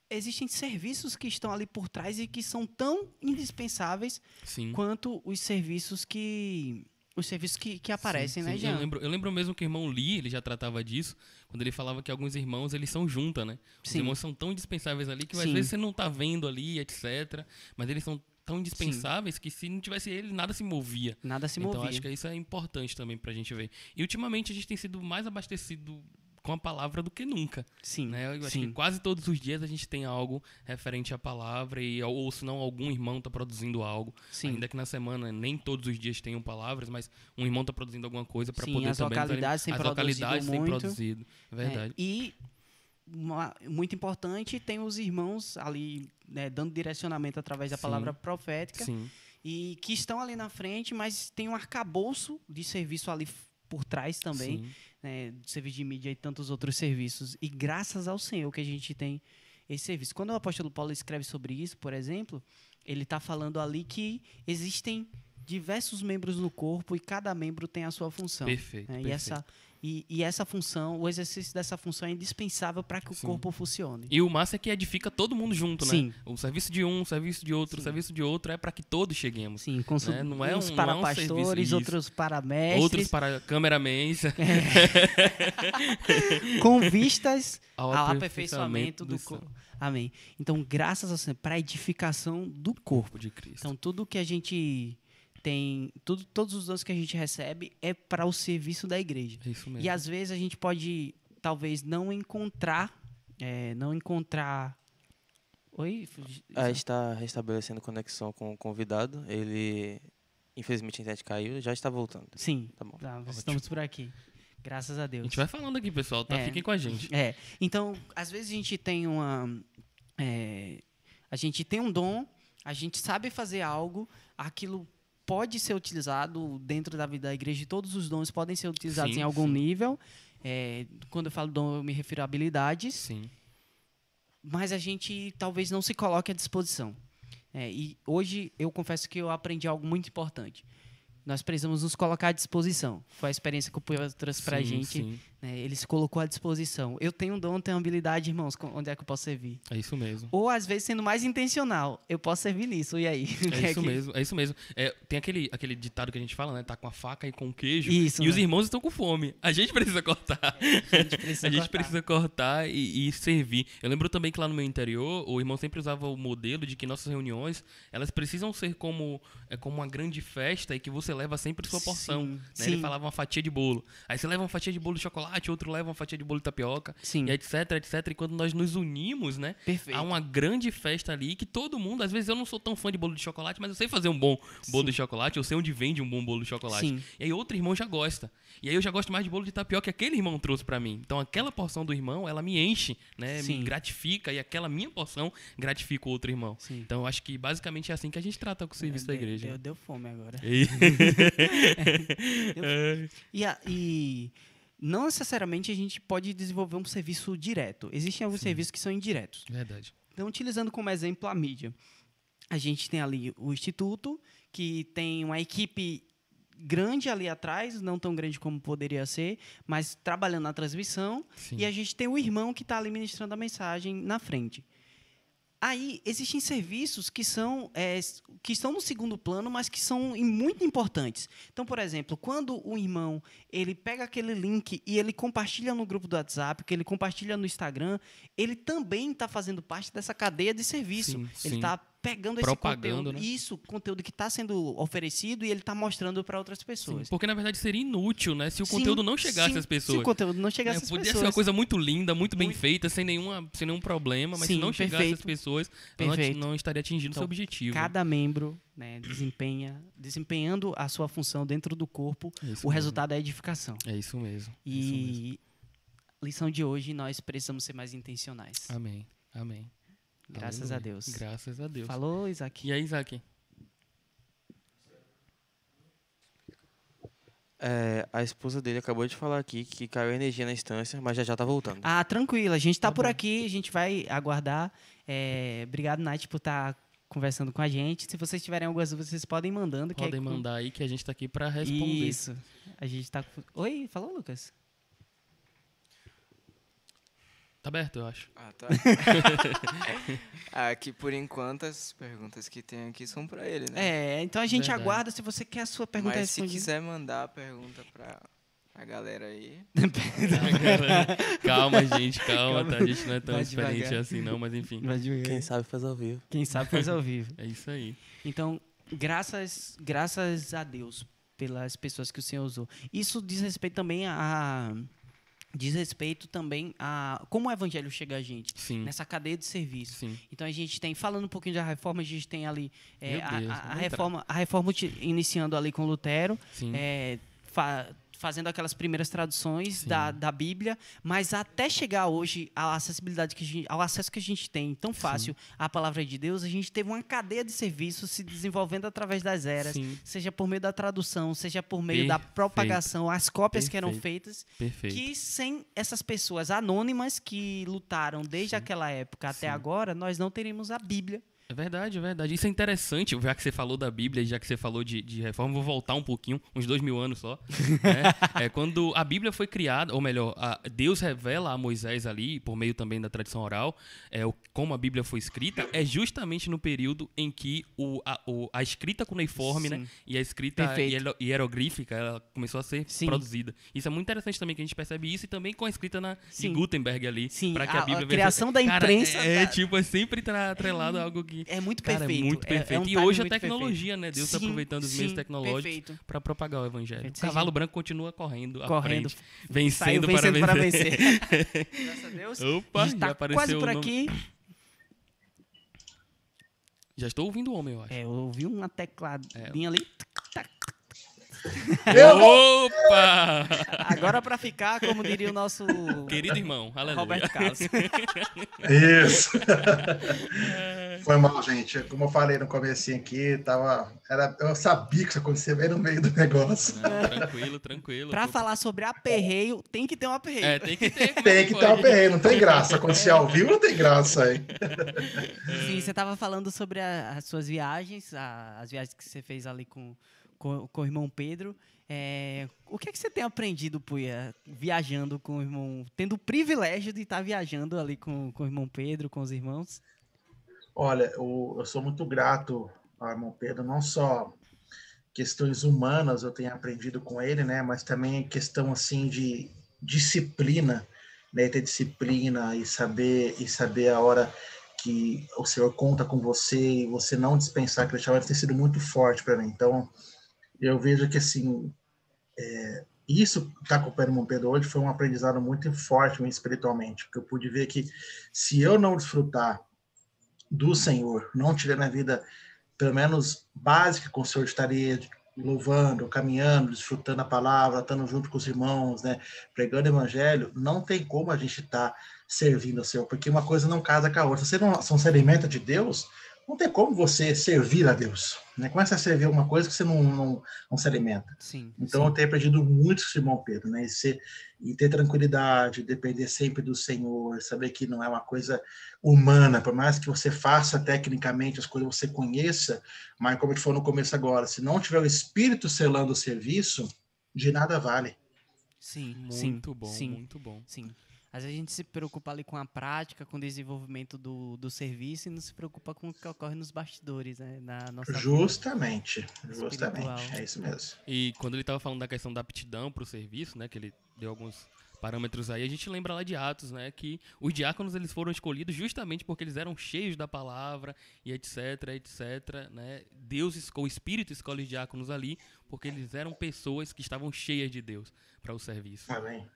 existem serviços que estão ali por trás e que são tão indispensáveis sim. quanto os serviços que os serviços que, que aparecem, Sim, né, sim. Jean? Eu lembro, eu lembro mesmo que o irmão Lee, ele já tratava disso, quando ele falava que alguns irmãos, eles são junta, né? Os Sim. irmãos são tão indispensáveis ali que às Sim. vezes você não tá vendo ali, etc. Mas eles são tão indispensáveis que se não tivesse ele, nada se movia. Nada se então movia. acho que isso é importante também pra gente ver. E ultimamente a gente tem sido mais abastecido com a palavra do que nunca. Sim, Né? Eu acho sim. que quase todos os dias a gente tem algo referente à palavra, e, ou, se não, algum irmão está produzindo algo. sim. Ainda que na semana nem todos os dias tenham palavras, mas um irmão está produzindo alguma coisa para poder as também localidades têm as localidades têm produzido. É É, verdade. e uma- muito importante, tem os irmãos ali né, dando direcionamento através da Sim. palavra profética Sim, e que estão ali na frente, mas tem um arcabouço de serviço ali por trás também, sim. Né, do serviço de mídia e tantos outros serviços. E graças ao Senhor que a gente tem esse serviço. Quando o apóstolo Paulo escreve sobre isso, por exemplo, ele está falando ali que existem diversos membros no corpo e cada membro tem a sua função. Perfeito. né? E, perfeito. essa, e, e essa função, o exercício dessa função é indispensável para que o Sim. corpo funcione. E o massa é que edifica todo mundo junto, né? Sim. O serviço de um, o serviço de outro, o Sim. serviço de outro é para que todos cheguemos. Sim, com Né? Não é uns um- para não é um serviço- pastores, isso. outros para mestres, Outros para cameramans. com vistas Ao ao aperfeiçoamento do Senhor. corpo. Amém. Então, graças ao Senhor, para a edificação do corpo. corpo de Cristo. Então, tudo que a gente tem, tudo, todos os dons que a gente recebe é para o serviço da igreja. é isso mesmo. E às vezes a gente pode, talvez, não encontrar, é, não encontrar. Oi? A gente está restabelecendo conexão com o convidado. Ele, infelizmente, a internet caiu já está voltando. Sim, Tá bom. tá, estamos por aqui. Graças a A Deus. gente vai falando aqui, pessoal, tá? É. Fiquem com a gente. É, então, às vezes a gente tem uma. é, a gente tem um dom, a gente sabe fazer algo, aquilo pode ser utilizado dentro da vida da igreja, todos os dons podem ser utilizados Sim, em algum sim. nível. É, quando eu falo dom, eu me refiro a habilidades, Sim. mas a gente talvez não se coloque à disposição. É, e hoje eu confesso que eu aprendi algo muito importante. Nós precisamos nos colocar à disposição. Foi a experiência que o Puel trouxe pra Sim, gente. sim. Né? Ele se colocou à disposição. Eu tenho um dom, tenho habilidade, irmãos. Onde é que eu posso servir? É isso mesmo. Ou, às vezes, sendo mais intencional. Eu posso servir nisso. E aí? Que É isso mesmo, é isso mesmo. É, tem aquele, aquele ditado que a gente fala, né? Tá com a faca e com o queijo. Isso, e os né? irmãos estão com fome. A gente precisa cortar. A gente precisa a gente cortar. precisa cortar e, e servir. Eu lembro também que lá no meu interior, o irmão sempre usava o modelo de que nossas reuniões, elas precisam ser como, é, como uma grande festa e que você leva sempre sua porção. Sim, né? sim. Ele falava uma fatia de bolo. Aí você leva uma fatia de bolo de chocolate, outro leva uma fatia de bolo de tapioca, Sim. e etc, etc. E quando nós nos unimos, né? Perfeito. Há uma grande festa ali que todo mundo, às vezes eu não sou tão fã de bolo de chocolate, mas eu sei fazer um bom bolo Sim. de chocolate, eu sei onde vende um bom bolo de chocolate. Sim. E aí outro irmão já gosta. E aí eu já gosto mais de bolo de tapioca que aquele irmão trouxe pra mim. Então aquela porção do irmão, ela me enche, né? Sim. Me gratifica e aquela minha porção gratifica o outro irmão. Sim. Então eu acho que basicamente é assim que a gente trata com o serviço da Deu- igreja. Deu, deu fome agora. E- E, a- e não necessariamente a gente pode desenvolver um serviço direto. Existem alguns serviços que são indiretos. Verdade. Então, utilizando como exemplo a mídia, a gente tem ali o Instituto, que tem uma equipe grande ali atrás, não tão grande como poderia ser, mas trabalhando na transmissão, Sim. e a gente tem o irmão que está ali ministrando a mensagem na frente. Aí existem serviços que são é, que estão no segundo plano, mas que são muito importantes. Então, por exemplo, quando o irmão ele pega aquele link e ele compartilha no grupo do WhatsApp, que ele compartilha no Instagram, ele também está fazendo parte dessa cadeia de serviço. Sim, ele está pegando esse conteúdo, né? isso, conteúdo que está sendo oferecido e ele está mostrando para outras Sim, pessoas. porque na verdade seria inútil, né? Se o Sim, conteúdo não chegasse sim, às Se pessoas. o conteúdo não chegasse É, às podia pessoas. ser uma coisa muito linda, muito bem Muito- feita, sem, nenhuma, sem nenhum problema, mas Sim, se não chegasse às perfeito. pessoas, ela não, Perfeito. não estaria atingindo seu Então, objetivo. Cada membro né, desempenha, desempenhando a sua função dentro do corpo, É o mesmo. resultado é edificação. É isso mesmo. é isso mesmo. E lição de hoje, nós precisamos ser mais intencionais. Amém. Amém. Graças a Aleluia. Deus. Graças a Deus. Falou, Isaac? E aí, Isaac? É, a esposa dele acabou de falar aqui que caiu energia na instância, mas já já tá voltando. Ah, tranquilo. A gente tá, Tá por bom. aqui, a gente vai aguardar. É, obrigado, Nath, por estar conversando com a gente. Se vocês tiverem algumas dúvidas, vocês podem ir mandando. que Podem aí- mandar aí que a gente tá aqui pra responder. Isso. A gente tá. Oi, falou, Lucas? Tá aberto, eu acho. Ah, tá. aqui, por enquanto, as perguntas que tem aqui são pra ele, né? É, então a gente Verdade. aguarda se você quer a sua pergunta Mas se respondida. quiser mandar a pergunta pra a galera aí. calma, gente, calma, tá? A gente não é tão Vai diferente devagar. assim, não, mas enfim. Quem sabe faz ao vivo. Quem sabe faz ao vivo. É isso aí. Então, graças, graças a Deus pelas pessoas que o Senhor usou. Isso diz respeito também a diz respeito também a como o evangelho chega a gente Sim. nessa cadeia de serviço. Sim. Então a gente tem falando um pouquinho da reforma, a gente tem ali é, a, Deus, a- a entrar. reforma, a reforma iniciando ali com Lutero, Sim. é, fa- fazendo aquelas primeiras traduções Sim. da, da Bíblia, mas até chegar hoje à acessibilidade que a gente, ao acesso que a gente tem tão fácil à palavra de Deus, a gente teve uma cadeia de serviços se desenvolvendo através das eras, Sim. seja por meio da tradução, seja por meio da Perfeito. propagação, as cópias que eram Perfeito. feitas, Perfeito. que sem essas pessoas anônimas que lutaram desde aquela época até Sim. agora, nós não teríamos a Bíblia. É verdade, é verdade. Isso é interessante, já que você falou da Bíblia, já que você falou de, de reforma, vou voltar um pouquinho, uns dois mil anos só. né? é, quando a Bíblia foi criada, ou melhor, a- Deus revela a Moisés ali, por meio também da tradição oral, é, o- como a Bíblia foi escrita, é justamente no período em que o, a, o- a escrita cuneiforme né, e a escrita hiero- hierográfica ela começou a ser Sim. produzida. Isso é muito interessante também que a gente percebe isso e também com a escrita na, de. Gutenberg ali. Sim, pra que a- a, a Bíblia criação da Cara, imprensa É, da- tipo, é sempre tra- atrelado a algo que É muito Cara, perfeito. é muito é perfeito. um e hoje a tecnologia, né? Deus está Sim, aproveitando os meios sim, tecnológicos perfeito. para propagar o evangelho. Perfeito. O cavalo Seja- branco continua correndo, Correndo. frente, vencendo, vencendo para para vencer. vencer. Graças a Deus. Opa, a gente tá quase por nome. aqui. Já estou ouvindo o homem, eu acho. É, eu ouvi uma tecladinha ali. Opa! Agora pra ficar, como diria o nosso Querido irmão, aleluia. Roberto Carlos. Isso. Foi mal, gente. Como eu falei no comecinho aqui, tava, era, eu sabia que isso acontecia bem no meio do negócio. Não, tranquilo, tranquilo. Pra Tô- falar sobre aperreio, tem que ter um aperreio. É, tem que ter. como Tem é que pode? ter uma perreira, não tem graça. Acontecer ao vivo não tem graça aí. Sim, você tava falando sobre a- as suas viagens, a- as viagens que você fez ali com, com, com o irmão Pedro. É, o que é que você tem aprendido, Puia, viajando com o irmão, tendo o privilégio de estar viajando ali com, com o irmão Pedro, com os irmãos? Olha, eu, eu sou muito grato ao irmão Pedro, não só questões humanas eu tenho aprendido com ele, né, mas também questão assim de disciplina, né, ter disciplina e saber e saber a hora que o Senhor conta com você e você não dispensar acreditar, tem sido muito forte para mim. Então, eu vejo que assim, é, isso tá com o Pedro Pedro hoje foi um aprendizado muito forte espiritualmente, porque eu pude ver que se eu não desfrutar do Senhor, não tiver minha vida, pelo menos básica, com o Senhor estaria louvando, caminhando, desfrutando a palavra, estando junto com os irmãos, né, pregando o evangelho, não tem como a gente estar servindo ao Senhor, porque uma coisa não casa com a outra. Se você não, não se alimenta de Deus, não tem como você servir a Deus. Né? Começa a servir uma coisa que você não, não, não se alimenta. Sim. Então eu tenho aprendido muito com o irmão Pedro, né? E, ser, e ter tranquilidade, depender sempre do Senhor, saber que não é uma coisa humana, por mais que você faça tecnicamente as coisas, você conheça, mas como a gente falou no começo agora, se não tiver o Espírito selando o serviço, de nada vale. Sim, sim, Muito bom, sim. muito bom. Sim. Às vezes a gente se preocupa ali com a prática, com o desenvolvimento do, do serviço e não se preocupa com o que ocorre nos bastidores, né? Na nossa. Justamente, Espiritual. justamente, é isso mesmo. E quando ele estava falando da questão da aptidão para o serviço, né, que ele deu alguns parâmetros aí, a gente lembra lá de Atos, né? Que os diáconos eles foram escolhidos justamente porque eles eram cheios da palavra e etc, etc, né? Deus, o Espírito escolhe os diáconos ali porque eles eram pessoas que estavam cheias de Deus para o serviço. Amém.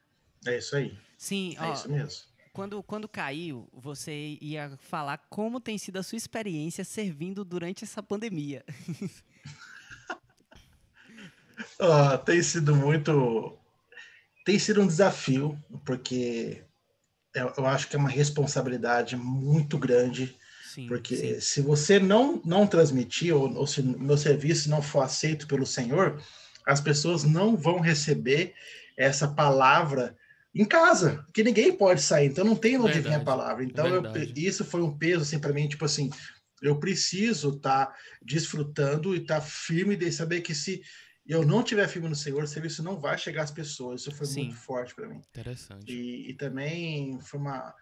É isso aí. Sim, É ó, isso mesmo. quando, quando caiu, você ia falar como tem sido a sua experiência servindo durante essa pandemia. Ah, tem sido muito. Tem sido um desafio, porque eu, eu acho que é uma responsabilidade muito grande. Sim, Porque sim. se você não, não transmitir, ou, ou se o meu serviço não for aceito pelo Senhor, as pessoas não vão receber essa palavra em casa, porque ninguém pode sair, então não tem onde vir a palavra. Então, eu- isso foi um peso assim para mim, tipo assim, eu preciso estar desfrutando e estar firme de saber que se eu não tiver firme no Senhor, o serviço não vai chegar às pessoas. Isso foi Sim. muito forte para mim. Interessante. E, e também foi, uma,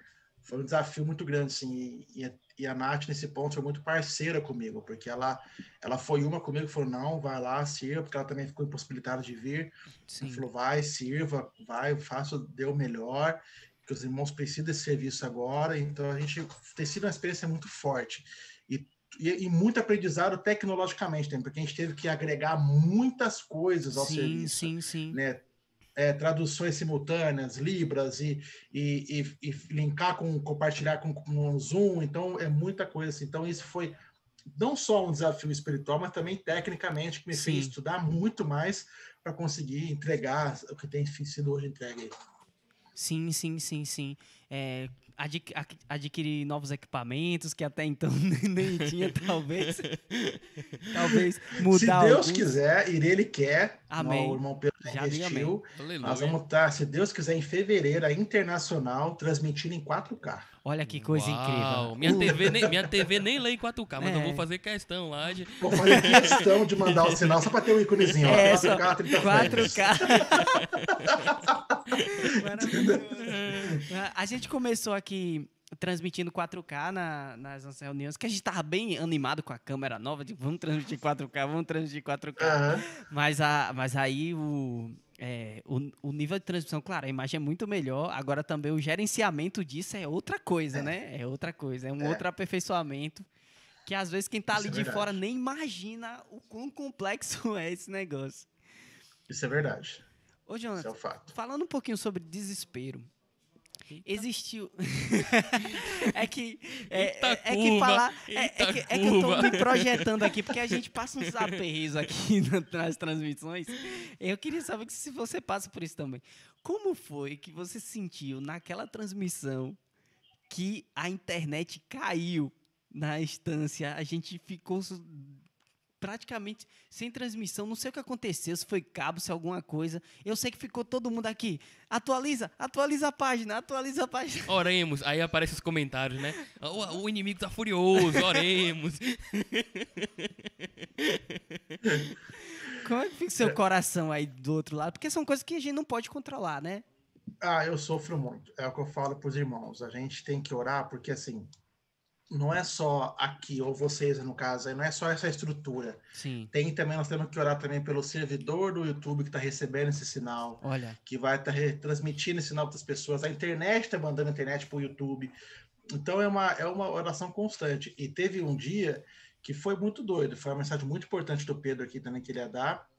foi um desafio muito grande, assim, e, e a, e a Nath, nesse ponto, foi muito parceira comigo, porque ela, ela foi uma comigo e falou, não, vai lá, sirva, porque ela também ficou impossibilitada de vir. sim. Ela falou, vai, sirva, vai, faça o deu melhor, que os irmãos precisam desse serviço agora, então a gente tem sido uma experiência muito forte. E, e, e muito aprendizado tecnologicamente também, porque a gente teve que agregar muitas coisas ao Sim, serviço sim, sim. né, é, traduções simultâneas, libras e, e, e, e linkar com compartilhar com, com o Zoom, então é muita coisa assim. Então isso foi não só um desafio espiritual, mas também tecnicamente que me Sim. fez estudar muito mais para conseguir entregar o que tem sido hoje entregue. Sim, sim, sim, sim. É, adquirir novos equipamentos que até então nem tinha, talvez. talvez mudar Se Deus alguns. quiser, e Ele quer, Amém. o irmão Pedro Já investiu, nós vamos estar, se Deus quiser, em fevereiro, a internacional, transmitindo em 4K. Olha que coisa Uau, incrível. Minha O- TV, nem, minha TV nem lê em 4K, mas eu É. vou fazer questão lá de. Vou fazer questão de mandar o sinal só para ter um íconezinho. ó, É, só 4K, 30 frames. 4K. Maravilhoso. A gente começou aqui transmitindo 4K na- nas nossas reuniões, que a gente tava bem animado com a câmera nova, de vamos transmitir 4K, vamos transmitir 4K. Aham. Mas, a, mas aí o, é, o, o nível de transmissão, claro, a imagem é muito melhor. Agora também o gerenciamento disso é outra coisa, né? É outra coisa, é um É. outro aperfeiçoamento. Que às vezes quem tá Isso ali é de verdade. fora nem imagina o quão complexo é esse negócio. Isso é verdade. Ô, Isso é Jonathan, o fato. falando um pouquinho sobre desespero. Existiu. é que. É, é- é que falar. É, é que, é que eu tô me projetando aqui, porque a gente passa uns aperreios aqui na- nas transmissões. Eu queria saber se você passa por isso também. Como foi que você sentiu naquela transmissão que a internet caiu na instância? A gente ficou praticamente sem transmissão. Não sei o que aconteceu, se foi cabo, se alguma coisa. Eu sei que ficou todo mundo aqui. Atualiza, atualiza a página, atualiza a página. Oremos. Aí aparecem os comentários, né? O, o inimigo tá furioso, oremos. Como é que fica o seu coração aí do outro lado? Porque são coisas que a gente não pode controlar, né? Ah, eu sofro muito. É o que eu falo para os irmãos. A gente tem que orar, porque assim, não é só aqui, ou vocês no caso, não é só essa estrutura. Sim. Tem também, nós temos que orar também pelo servidor do YouTube que está recebendo esse sinal, Olha, que vai estar retransmitindo esse sinal para as pessoas. A internet está mandando a internet para o YouTube. Então é uma, é uma oração constante. E teve um dia que foi muito doido. Foi uma mensagem muito importante do Pedro aqui também que ele ia dar.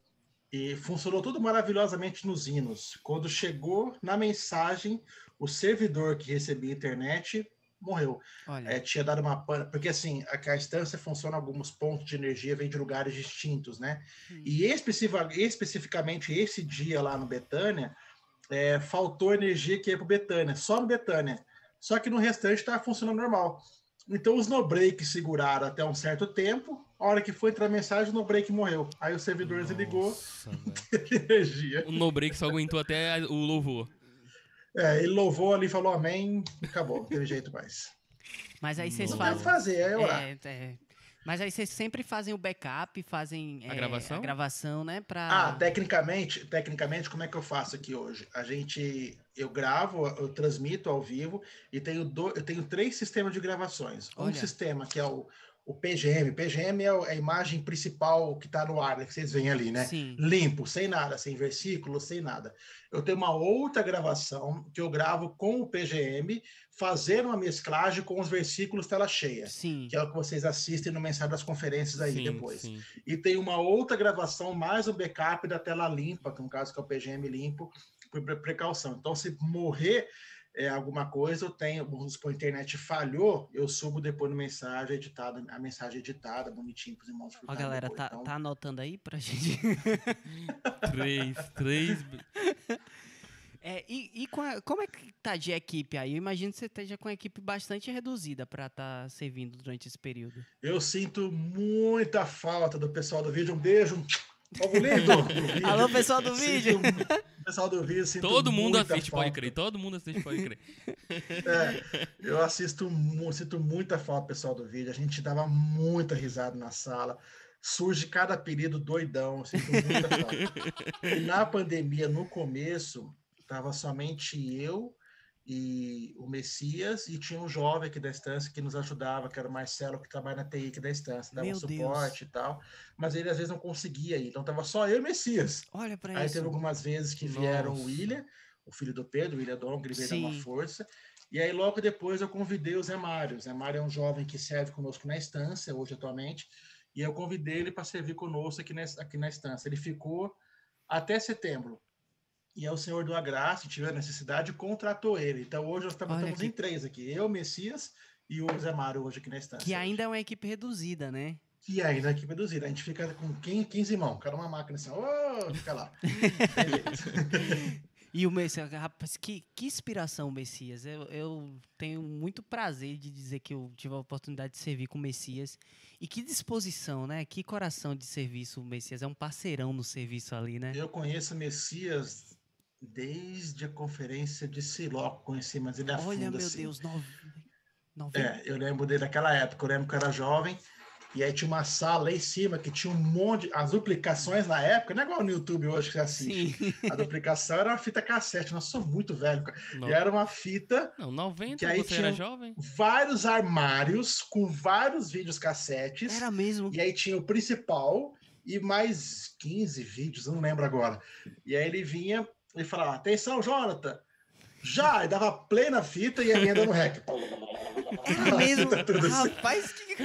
E funcionou tudo maravilhosamente nos hinos. Quando chegou na mensagem, o servidor que recebia a internet morreu. É, tinha dado uma pana, porque assim, a, a instância funciona alguns pontos de energia, vem de lugares distintos, né? E especifica- especificamente esse dia lá no Betânia, é, faltou energia que ia para Betânia, só no Betânia. Só que no restante estava funcionando normal. Então os no-break seguraram até um certo tempo, a hora que foi entrar a mensagem, o no-break morreu. Aí o servidor desligou Nossa, velho. energia. O no break só aguentou até o louvor. É, ele louvou ali, falou amém, e acabou, não teve jeito mais. Mas aí vocês Não fazem. fazer, é orar. É, é. Mas aí vocês sempre fazem o backup, fazem A é, gravação? a gravação, né? Pra... Ah, tecnicamente, tecnicamente, como é que eu faço aqui hoje? A gente, eu gravo, eu transmito ao vivo e tenho, do, eu tenho três sistemas de gravações. Um Olha. sistema que é o, o PGM. PGM é é a imagem principal que está no ar, né, que vocês veem ali, né? Sim. Limpo, sem nada, sem versículo, sem nada. Eu tenho uma outra gravação que eu gravo com o PGM, fazendo uma mesclagem com os versículos tela cheia, Sim. que é o que vocês assistem no mensagem das conferências aí Sim, depois. sim. E tem uma outra gravação, mais um backup da tela limpa, que no caso que é o PGM limpo, por pre- precaução. Então, se morrer é, alguma coisa, eu tenho, vamos supor, a internet falhou, eu subo depois no mensagem editada, a mensagem editada, bonitinho para os irmãos. Ó, galera, depois. tá, Então, tá anotando aí pra gente? Três, três. É, e e com a- como é que tá de equipe aí? Eu imagino que você esteja com a equipe bastante reduzida pra estar servindo durante esse período. Eu sinto muita falta do pessoal do vídeo. Um beijo. Alô, pessoal do vídeo! pessoal do vídeo, Todo mundo muita assiste, pode falta. crer. Todo mundo assiste, pode crer. É, eu assisto, sinto muita falta, pessoal do vídeo. A gente dava muita risada na sala. Surge cada apelido doidão, eu sinto muita falta. E na pandemia, no começo, tava somente eu e o Messias, e tinha um jovem aqui da estância que nos ajudava, que era o Marcelo, que trabalha na TI aqui da estância, dava Meu um suporte Deus. e tal. Mas ele às vezes não conseguia ir, então tava só eu e o Messias. Olha Aí isso. teve algumas vezes que vieram Nossa. o William, o filho do Pedro, o William Dom, que ele veio uma força. E aí logo depois eu convidei o Zé Mário. O Zé Mário é um jovem que serve conosco na estância, hoje atualmente, e eu convidei ele para servir conosco aqui na, aqui na estância. Ele ficou até setembro. E aí o senhor do Agrace, tiver necessidade, contratou ele. Então hoje nós estamos, que- em três aqui. Eu, Messias e o Zé Mário hoje aqui na estância. Que ainda é uma equipe reduzida, né? Que ainda a equipe reduzida. A gente fica com 15, 15 mãos. Cada uma máquina assim, ô, fica lá. E o Messias, rapaz, que, que inspiração, Messias. Eu, eu tenho muito prazer de dizer que eu tive a oportunidade de servir com o Messias. E que disposição, né? Que coração de serviço o Messias. É um parceirão no serviço ali, né? Eu conheço o Messias desde a conferência de Siló, conheci, mas ele é Olha, meu assim. Deus, nove... nove... É, eu lembro dele naquela época, eu lembro que eu era jovem, e aí tinha uma sala lá em cima que tinha um monte, as duplicações na época, não é igual no YouTube hoje que você assiste. Sim. A duplicação era uma fita cassete, nossa, sou muito velho, cara. E era uma fita, Não, 90, Que aí você era tinha- jovem? vários armários com vários vídeos cassetes. Era mesmo. E aí tinha o principal e mais 15 vídeos, eu não lembro agora. E aí ele vinha e falava: Atenção, Jonathan! Já! E dava play na fita e ia dando rec. Era mesmo. Assim. Rapaz, que...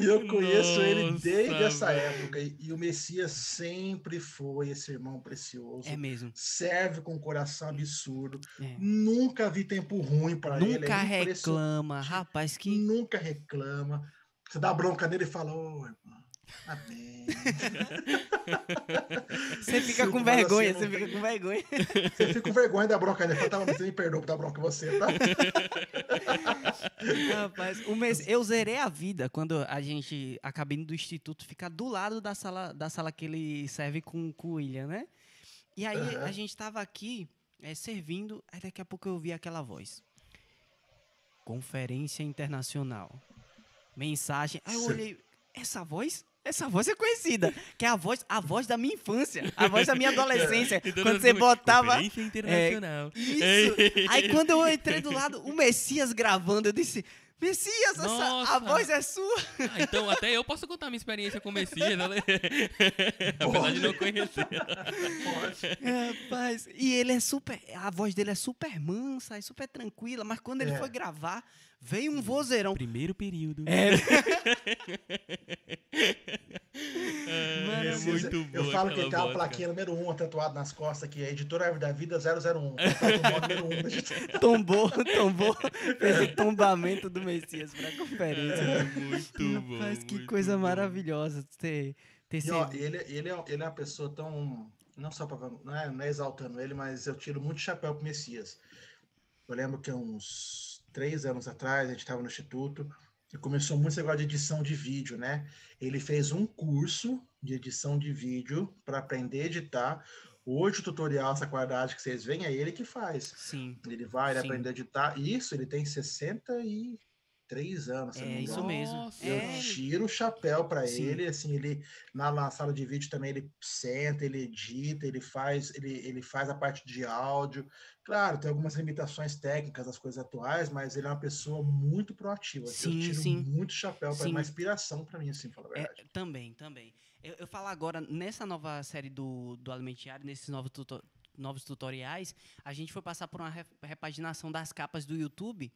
E eu conheço ele Nossa, desde essa velho. época. E, e o Messias sempre foi esse irmão precioso. É mesmo. Serve com um coração absurdo. É. Nunca vi tempo ruim para ele. Nunca é reclama. Rapaz, que... Nunca reclama. Você dá bronca nele e fala: Ô, irmão, bem. Você fica com assim, vergonha, não você fica com vergonha. Você fica com vergonha da bronca dele. Fala, tá, você me perdoa por dar bronca em você, tá? Rapaz, o mês, eu zerei a vida quando a gente, a cabine do instituto fica do lado da sala, da sala que ele serve com, com o William, né? E aí Aham. a gente tava aqui é, servindo, aí daqui a pouco eu ouvi aquela voz. Conferência internacional. Mensagem. Aí eu Sim. olhei, essa voz? Essa voz é conhecida, que é a voz, a voz da minha infância, a voz da minha adolescência, Então, quando você botava Internacional. isso. Aí quando eu entrei do lado, o Messias gravando, eu disse: Messias, essa, a voz é sua. Ah, então até eu posso contar minha experiência com o Messias, né? apesar de não conhecer. Rapaz, e ele é super. A voz dele é super mansa, é super tranquila, mas quando ele É. foi gravar, veio um vozeirão. Primeiro período. É. É, Messias, muito bom. Eu falo que tem uma voz, plaquinha número 1 um, tatuado nas costas aqui, é Editora Árvore da Vida 001. Tatuado número 1. Um. Tombou, tombou. Fez o tombamento do Messias pra conferência. É muito bom. Rapaz, que muito coisa bom. maravilhosa ter, ter E, ó, sido. ele, ele, é, ele é uma pessoa tão. Não só pra, não, é, não é exaltando ele, mas eu tiro muito chapéu pro Messias. Eu lembro que uns três anos atrás, a gente estava no Instituto e começou muito esse negócio de edição de vídeo, né? Ele fez um curso de edição de vídeo para aprender a editar. Hoje o tutorial, essa qualidade que vocês veem, é ele que faz. Sim. Ele vai, ele Sim. aprende a editar. Isso, ele tem 63 três anos. É isso engano. mesmo. Nossa. Eu É, tiro o chapéu para ele, assim, ele na, na sala de vídeo também ele senta, ele edita, ele faz, ele, ele faz a parte de áudio. Claro, tem algumas limitações técnicas das coisas atuais, mas ele é uma pessoa muito proativa. Sim, eu tiro sim. muito chapéu para Sim. uma inspiração para mim, assim, falar a É, verdade. também, também. Eu, eu falo agora, nessa nova série do, do Alimentiário, nesses novos, tuto- novos tutoriais, a gente foi passar por uma re- repaginação das capas do YouTube.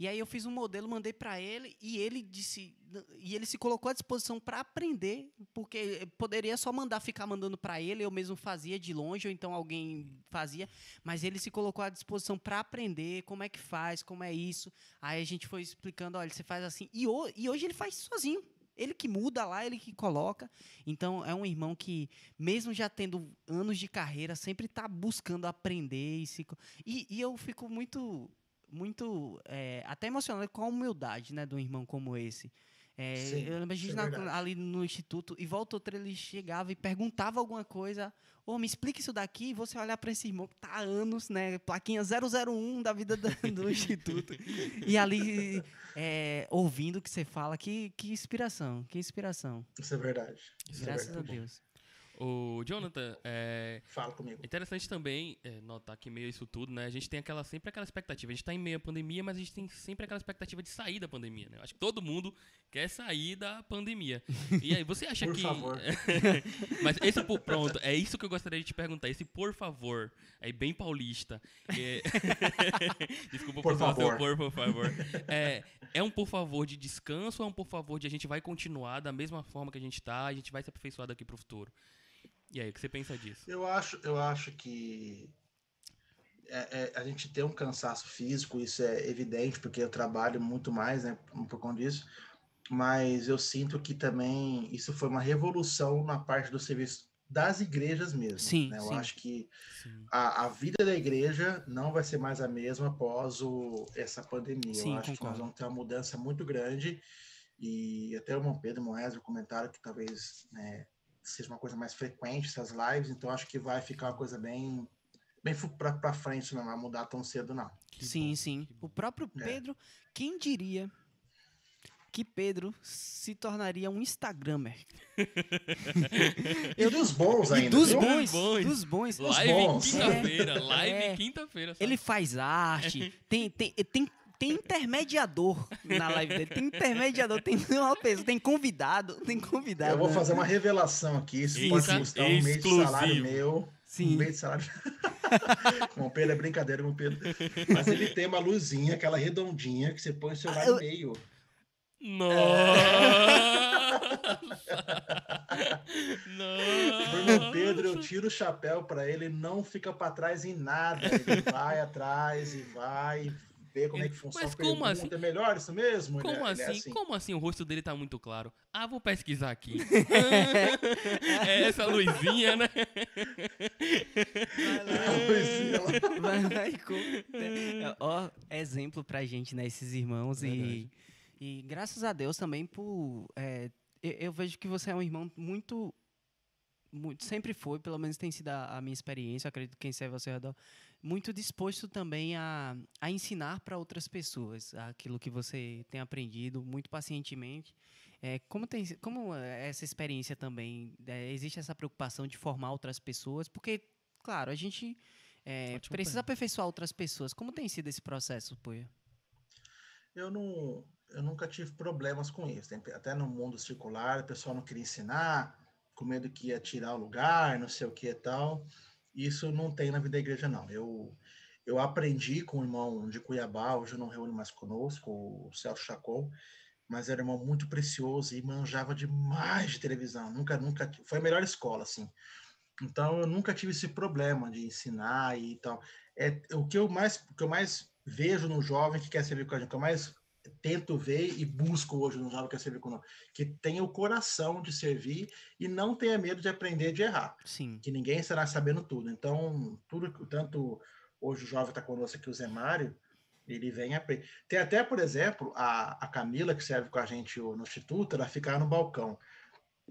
E aí eu fiz um modelo, mandei para ele e ele disse e ele se colocou à disposição para aprender, porque poderia só mandar ficar mandando para ele, eu mesmo fazia de longe ou então alguém fazia, mas ele se colocou à disposição para aprender como é que faz, como é isso. Aí a gente foi explicando, olha, você faz assim. E, ho- e hoje ele faz sozinho. Ele que muda lá, ele que coloca. Então, é um irmão que, mesmo já tendo anos de carreira, sempre está buscando aprender. E, se e, e eu fico muito, muito é, até emocionado com a humildade né, de um irmão como esse. É, Sim, eu lembro a gente é na- ali no instituto, e volta outra, ele chegava e perguntava alguma coisa. Ô, me explica isso daqui, e você olhar para esse irmão que tá há anos, né? Plaquinha 001 da vida da- do instituto. E ali, é, ouvindo o que você fala, que, que inspiração, que inspiração. Isso é verdade. Isso é Graças a. Deus. O Jonathan, é Fala comigo. interessante também é, notar que meio isso tudo, né? A gente tem aquela, sempre aquela expectativa. A gente tá em meio à pandemia, mas a gente tem sempre aquela expectativa de sair da pandemia, né? Eu acho que todo mundo quer sair da pandemia. E aí, você acha Por que. favor. mas esse por pronto, é isso que eu gostaria de te perguntar. Esse por favor, é bem paulista. É... Desculpa Por seu favor. por, por favor. É, é um por favor de descanso ou é um por favor de a gente vai continuar da mesma forma que a gente tá, a gente vai se aperfeiçoar daqui pro futuro? E aí, o que você pensa disso? Eu acho, eu acho que é- é, a gente tem um cansaço físico, isso é evidente, porque eu trabalho muito mais, né, por conta disso, mas eu sinto que também isso foi uma revolução na parte do serviço das igrejas mesmo. Sim, né? Eu sim. acho que a, a vida da igreja não vai ser mais a mesma após o, essa pandemia. Sim, eu acho que nós concordo. vamos ter uma mudança muito grande e até o irmão Pedro Moésio comentaram que talvez né, seja uma coisa mais frequente essas lives, então acho que vai ficar uma coisa bem bem para frente, não vai mudar tão cedo não. Que sim, bom, sim. O próprio É. Pedro, quem diria que Pedro se tornaria um Instagrammer? E dos bons E ainda. dos bons, bons. dos bons. Live quinta-feira, É, live é. quinta-feira. Ele faz arte, tem, tem, tem, tem intermediador na live dele. Tem intermediador, tem uma pessoa, tem convidado, tem convidado. Eu vou né? fazer uma revelação aqui, isso Sim, pode custar um mês de Exclusivo. salário meu. Sim. Um mês de salário. com o Pedro é brincadeira com o Pedro. Mas ele tem uma luzinha, aquela redondinha, que você põe o celular no meio. Nossa! Bruno Pedro, eu tiro o chapéu pra ele, não fica pra trás em nada. Ele vai atrás e vai ver como é que funciona. Mas como Pergunta, assim? É melhor isso mesmo? Ele Como é- ele assim? é Como assim o rosto dele tá muito claro? Ah, vou pesquisar aqui. é essa luzinha, né? A luzinha lá. Vai lá e com- é, Ó, exemplo pra gente, né? Esses irmãos. E, e graças a Deus também por. é, eu, eu vejo que você é um irmão muito. muito sempre foi, pelo menos tem sido a, a minha experiência, eu acredito que quem serve ao seu redor, muito disposto também a, a ensinar para outras pessoas aquilo que você tem aprendido, muito pacientemente. É, como, tem, como é essa experiência também? é, existe essa preocupação de formar outras pessoas? Porque, claro, a gente é, precisa aperfeiçoar outras pessoas. Como tem sido esse processo, Poia? Eu não, eu nunca tive problemas com isso. Até no mundo circular, o pessoal não queria ensinar, com medo que ia tirar o lugar, não sei o que e tal. Isso não tem na vida da igreja, não. Eu, eu aprendi com o irmão de Cuiabá, hoje não reúne mais conosco, o Celso Chacon, mas era um irmão muito precioso e manjava demais de televisão. Nunca, nunca, foi a melhor escola, assim. Então eu nunca tive esse problema de ensinar e tal. É o que eu mais, o que eu mais vejo no jovem que quer servir com a gente, o que eu mais tento ver e busco hoje no jovem que quer servir conosco, que tenha o coração de servir e não tenha medo de aprender de errar Sim. que ninguém estará sabendo tudo. Então, tudo tanto hoje o jovem está conosco aqui, o Zé Mário, ele vem aprender. Tem até, por exemplo, a, a Camila, que serve com a gente no Instituto, ela fica no balcão.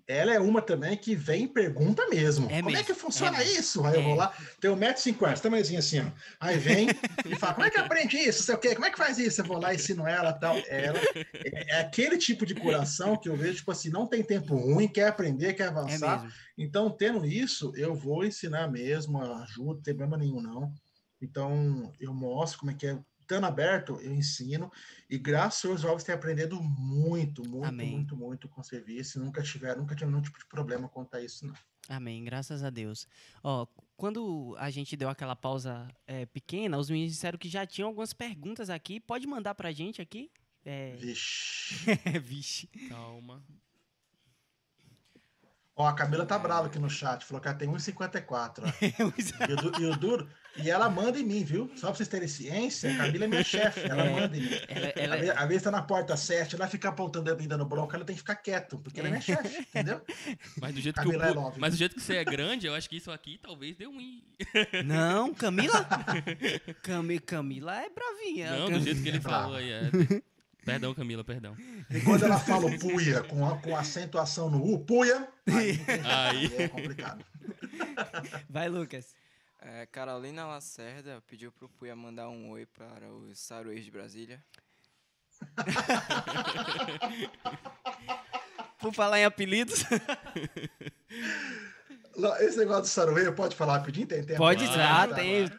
Ela é uma também que vem e pergunta mesmo. É como é mesmo, que funciona é isso? Aí eu vou É. lá, tem 1,50m, tamanhozinho assim, ó. Aí vem e fala, como é que aprende isso? Sei o quê? Como é que faz isso? Eu vou lá, ensino ela tal. Ela é, é aquele tipo de coração que eu vejo, tipo assim, não tem tempo ruim, quer aprender, quer É avançar. Então, tendo isso, eu vou ensinar mesmo, ajudo, não tem problema nenhum, não. Então, eu mostro como é que é. Estando aberto, eu ensino. E graças aos jovens têm aprendido muito, muito, Amém. muito, muito com o serviço. Nunca tiveram, nunca tiveram nenhum tipo de problema quanto a isso, não. Amém, graças a Deus. Ó, quando a gente deu aquela pausa é, pequena, os meninos disseram que já tinham algumas perguntas aqui. Pode mandar pra gente aqui? É, Vixe. vixe. Calma. Ó, a Camila tá brava aqui no chat, falou que ela tem 1,54. ó. E o, e o duro. E ela manda em mim, viu? Só pra vocês terem ciência, a Camila é minha chefe, ela É. manda em mim. Ela, Às ela, vezes- Às vezes tá na porta 7, ela fica apontando dedo e dando bronca, ela tem que ficar quieto, porque ela é minha chefe, entendeu? Mas do jeito que Camila é eu, pu- love. mas do jeito que você é grande, eu acho que isso aqui talvez dê um. Não, Camila? Cami, Camila é bravinha. Não, Cam- do jeito que ele É falou aí. É. Perdão, Camila, perdão. E quando ela fala o puia com, a- com acentuação no U, puia, Aí. aí é complicado. Vai, Lucas. É, Carolina Lacerda pediu pro Puia mandar um oi para os saruês de Brasília. Por falar em apelidos, Esse negócio do Saruê, pode falar rapidinho? Tem tempo? pode Claro, já, tá, tem.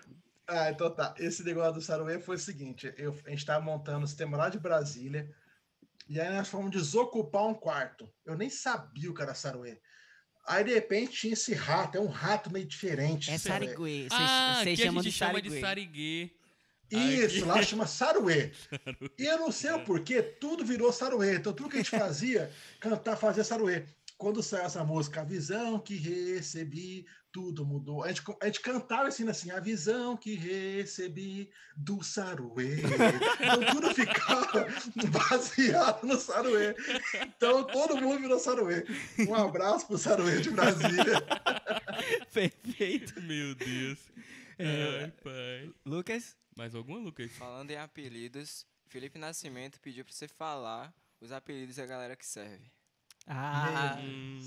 Ah, então tá. Esse negócio do Saruê foi o seguinte: eu, a gente tava montando o sistema lá de Brasília, e aí nós fomos desocupar um quarto. Eu nem sabia o que era Saruê. Aí, de repente, tinha esse rato, é um rato meio diferente. É Saruê. sariguê. Ah, Vocês chamam gente de chama de sariguê. sariguê. Isso, lá chama Saruê. E eu não sei o porquê, tudo virou Saruê. Então, tudo que a gente fazia, cantar, fazia Saruê. Quando saiu essa música, a visão que recebi, tudo mudou. A gente, a gente cantava assim, assim, a visão que recebi do Saruê. Então, tudo ficava baseado no Saruê. Então, todo mundo virou Saruê. Um abraço pro Saruê de Brasília. Perfeito. Meu Deus. É. Ai, pai. Lucas? Mais alguma, Lucas? Falando em apelidos, Felipe Nascimento pediu pra você falar os apelidos da galera que serve. Ah, Hum,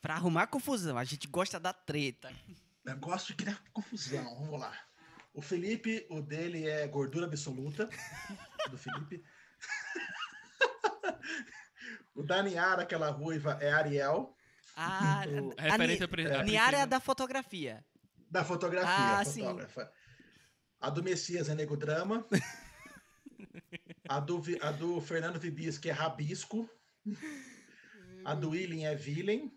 pra arrumar confusão. A gente gosta da treta. Eu gosto de criar confusão. Vamos lá. O Felipe, o dele é gordura absoluta. Do Felipe. o da Niara, aquela ruiva, é Ariel. Ah, O- a, referência é, a Niara é a da fotografia. Da fotografia, Ah, a sim. fotógrafa. A do Messias é Nego Drama. A do, a do Fernando Vibisco é Rabisco. A do William é Villain.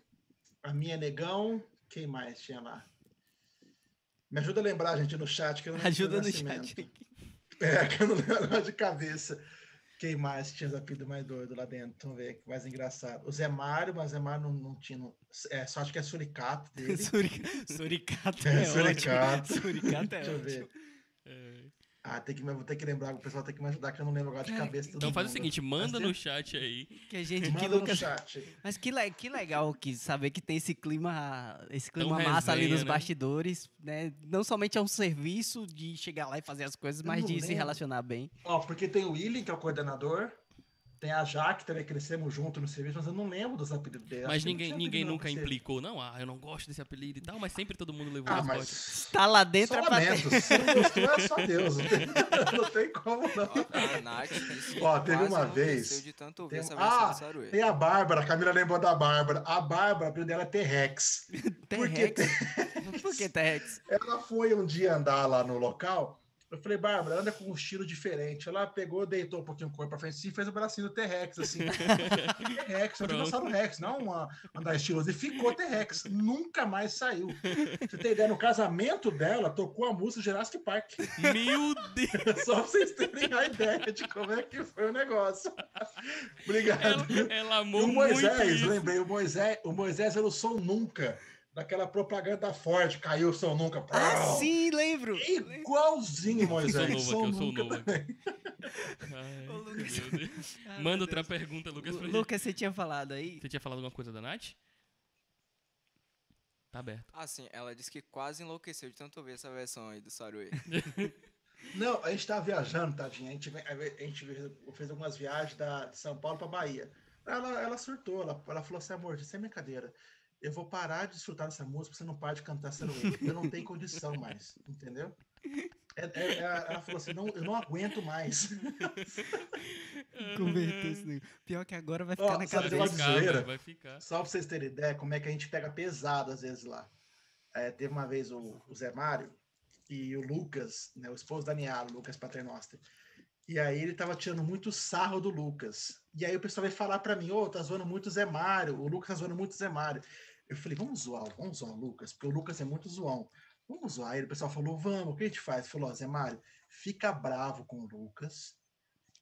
A minha é Negão. Quem mais tinha lá? Me ajuda a lembrar, gente, no chat. Que eu não Ajuda no chat. É, que eu não lembro de cabeça. Quem mais tinha os apelidos mais doido lá dentro? Vamos ver, que mais engraçado. O Zé Mário, mas o Zé Mário não, não tinha. não- é, só acho que é Suricato dele. Suri- Suricato É, é, suricato. ótimo. Suricato é Deixa eu ver. é. Ah, tem que, vou ter que lembrar, o pessoal tem que me ajudar, que eu não lembro agora de Cara, cabeça. todo Então faz o seguinte, manda Mas no chat aí. Que a gente, que Manda no Lucas... chat. Mas que, le- que legal que saber que tem esse clima, esse clima Tão massa ali resenha, nos né? bastidores, né? Não somente é um serviço de chegar lá e fazer as coisas, Eu mas de se lembro. relacionar bem. Ó, porque tem o William, que é o coordenador. Tem a Jaque, também crescemos junto no serviço, mas eu não lembro dos apelidos dele. Mas ninguém, ninguém nunca implicou, não. Ah, eu não gosto desse apelido e tal, mas sempre todo mundo levou Ah, as mas costas. Tá lá dentro só é pra ter. lamento. Se não gostou, é só Deus. Não tem, não tem como, não. Ó, a Nath Ó, teve uma vez- de tanto ouvir Tem- Ah. Tem a Bárbara, a Camila lembrou da Bárbara. A Bárbara, o apelido dela é T-Rex. T-Rex. Por que T-Rex? Ela foi um dia andar lá no local. Eu falei, Bárbara, anda com um estilo diferente. Ela pegou, deitou um pouquinho o corpo pra frente assim, e fez o bracinho do T-Rex, assim. T-Rex, um dinossauro Rex, não uma, andar estiloso. E ficou T-Rex. Nunca mais saiu. Você tem ideia, no casamento dela, tocou a música Jurassic Park. Meu Deus! Só pra vocês terem a ideia de como é que foi o negócio. Obrigado. Ela, ela E amou o muito Moisés, isso. lembrei, o Moisés, o Moisés era o som nunca. Daquela propaganda da Ford, caiu o som nunca. Ah, sim, lembro. Igualzinho, Eu Moisés. sou novo aqui, eu sou novo. Ai, Lucas. Ah, Manda outra Deus. pergunta, Lucas, pra. Lucas, você tinha falado aí? Você tinha falado alguma coisa da Nath? Tá aberto. Assim, ela disse que quase enlouqueceu de tanto ouvir essa versão aí do Saruê. Não, a gente tava viajando, tadinha. A gente, a gente fez, algumas viagens da, de São Paulo para Bahia. ela, ela surtou, ela, ela falou assim, amor, isso é brincadeira. Eu vou parar de desfrutar dessa música, você não para de cantar essa música. Eu não tenho condição mais, entendeu? É, é, é, ela falou assim, não, eu não aguento mais. Converter esse negócio. Pior que agora vai ficar na sabe Vai Negócio cabeça. ficar, zoeira. vai ficar. Só pra vocês terem ideia como é que a gente pega pesado às vezes lá. É, teve uma vez o, o Zé Mário e o Lucas, né, o esposo da Nialo, Lucas Paternoster. E aí ele tava tirando muito sarro do Lucas. E aí o pessoal veio falar pra mim, ô, tá zoando muito Zé Mário, o Lucas tá zoando muito Zé Mário. Eu falei, vamos zoar, vamos zoar o Lucas, porque o Lucas é muito zoão. Vamos zoar. Aí o pessoal falou, vamos, o que a gente faz? Falou, ó, Zé Mário, fica bravo com o Lucas,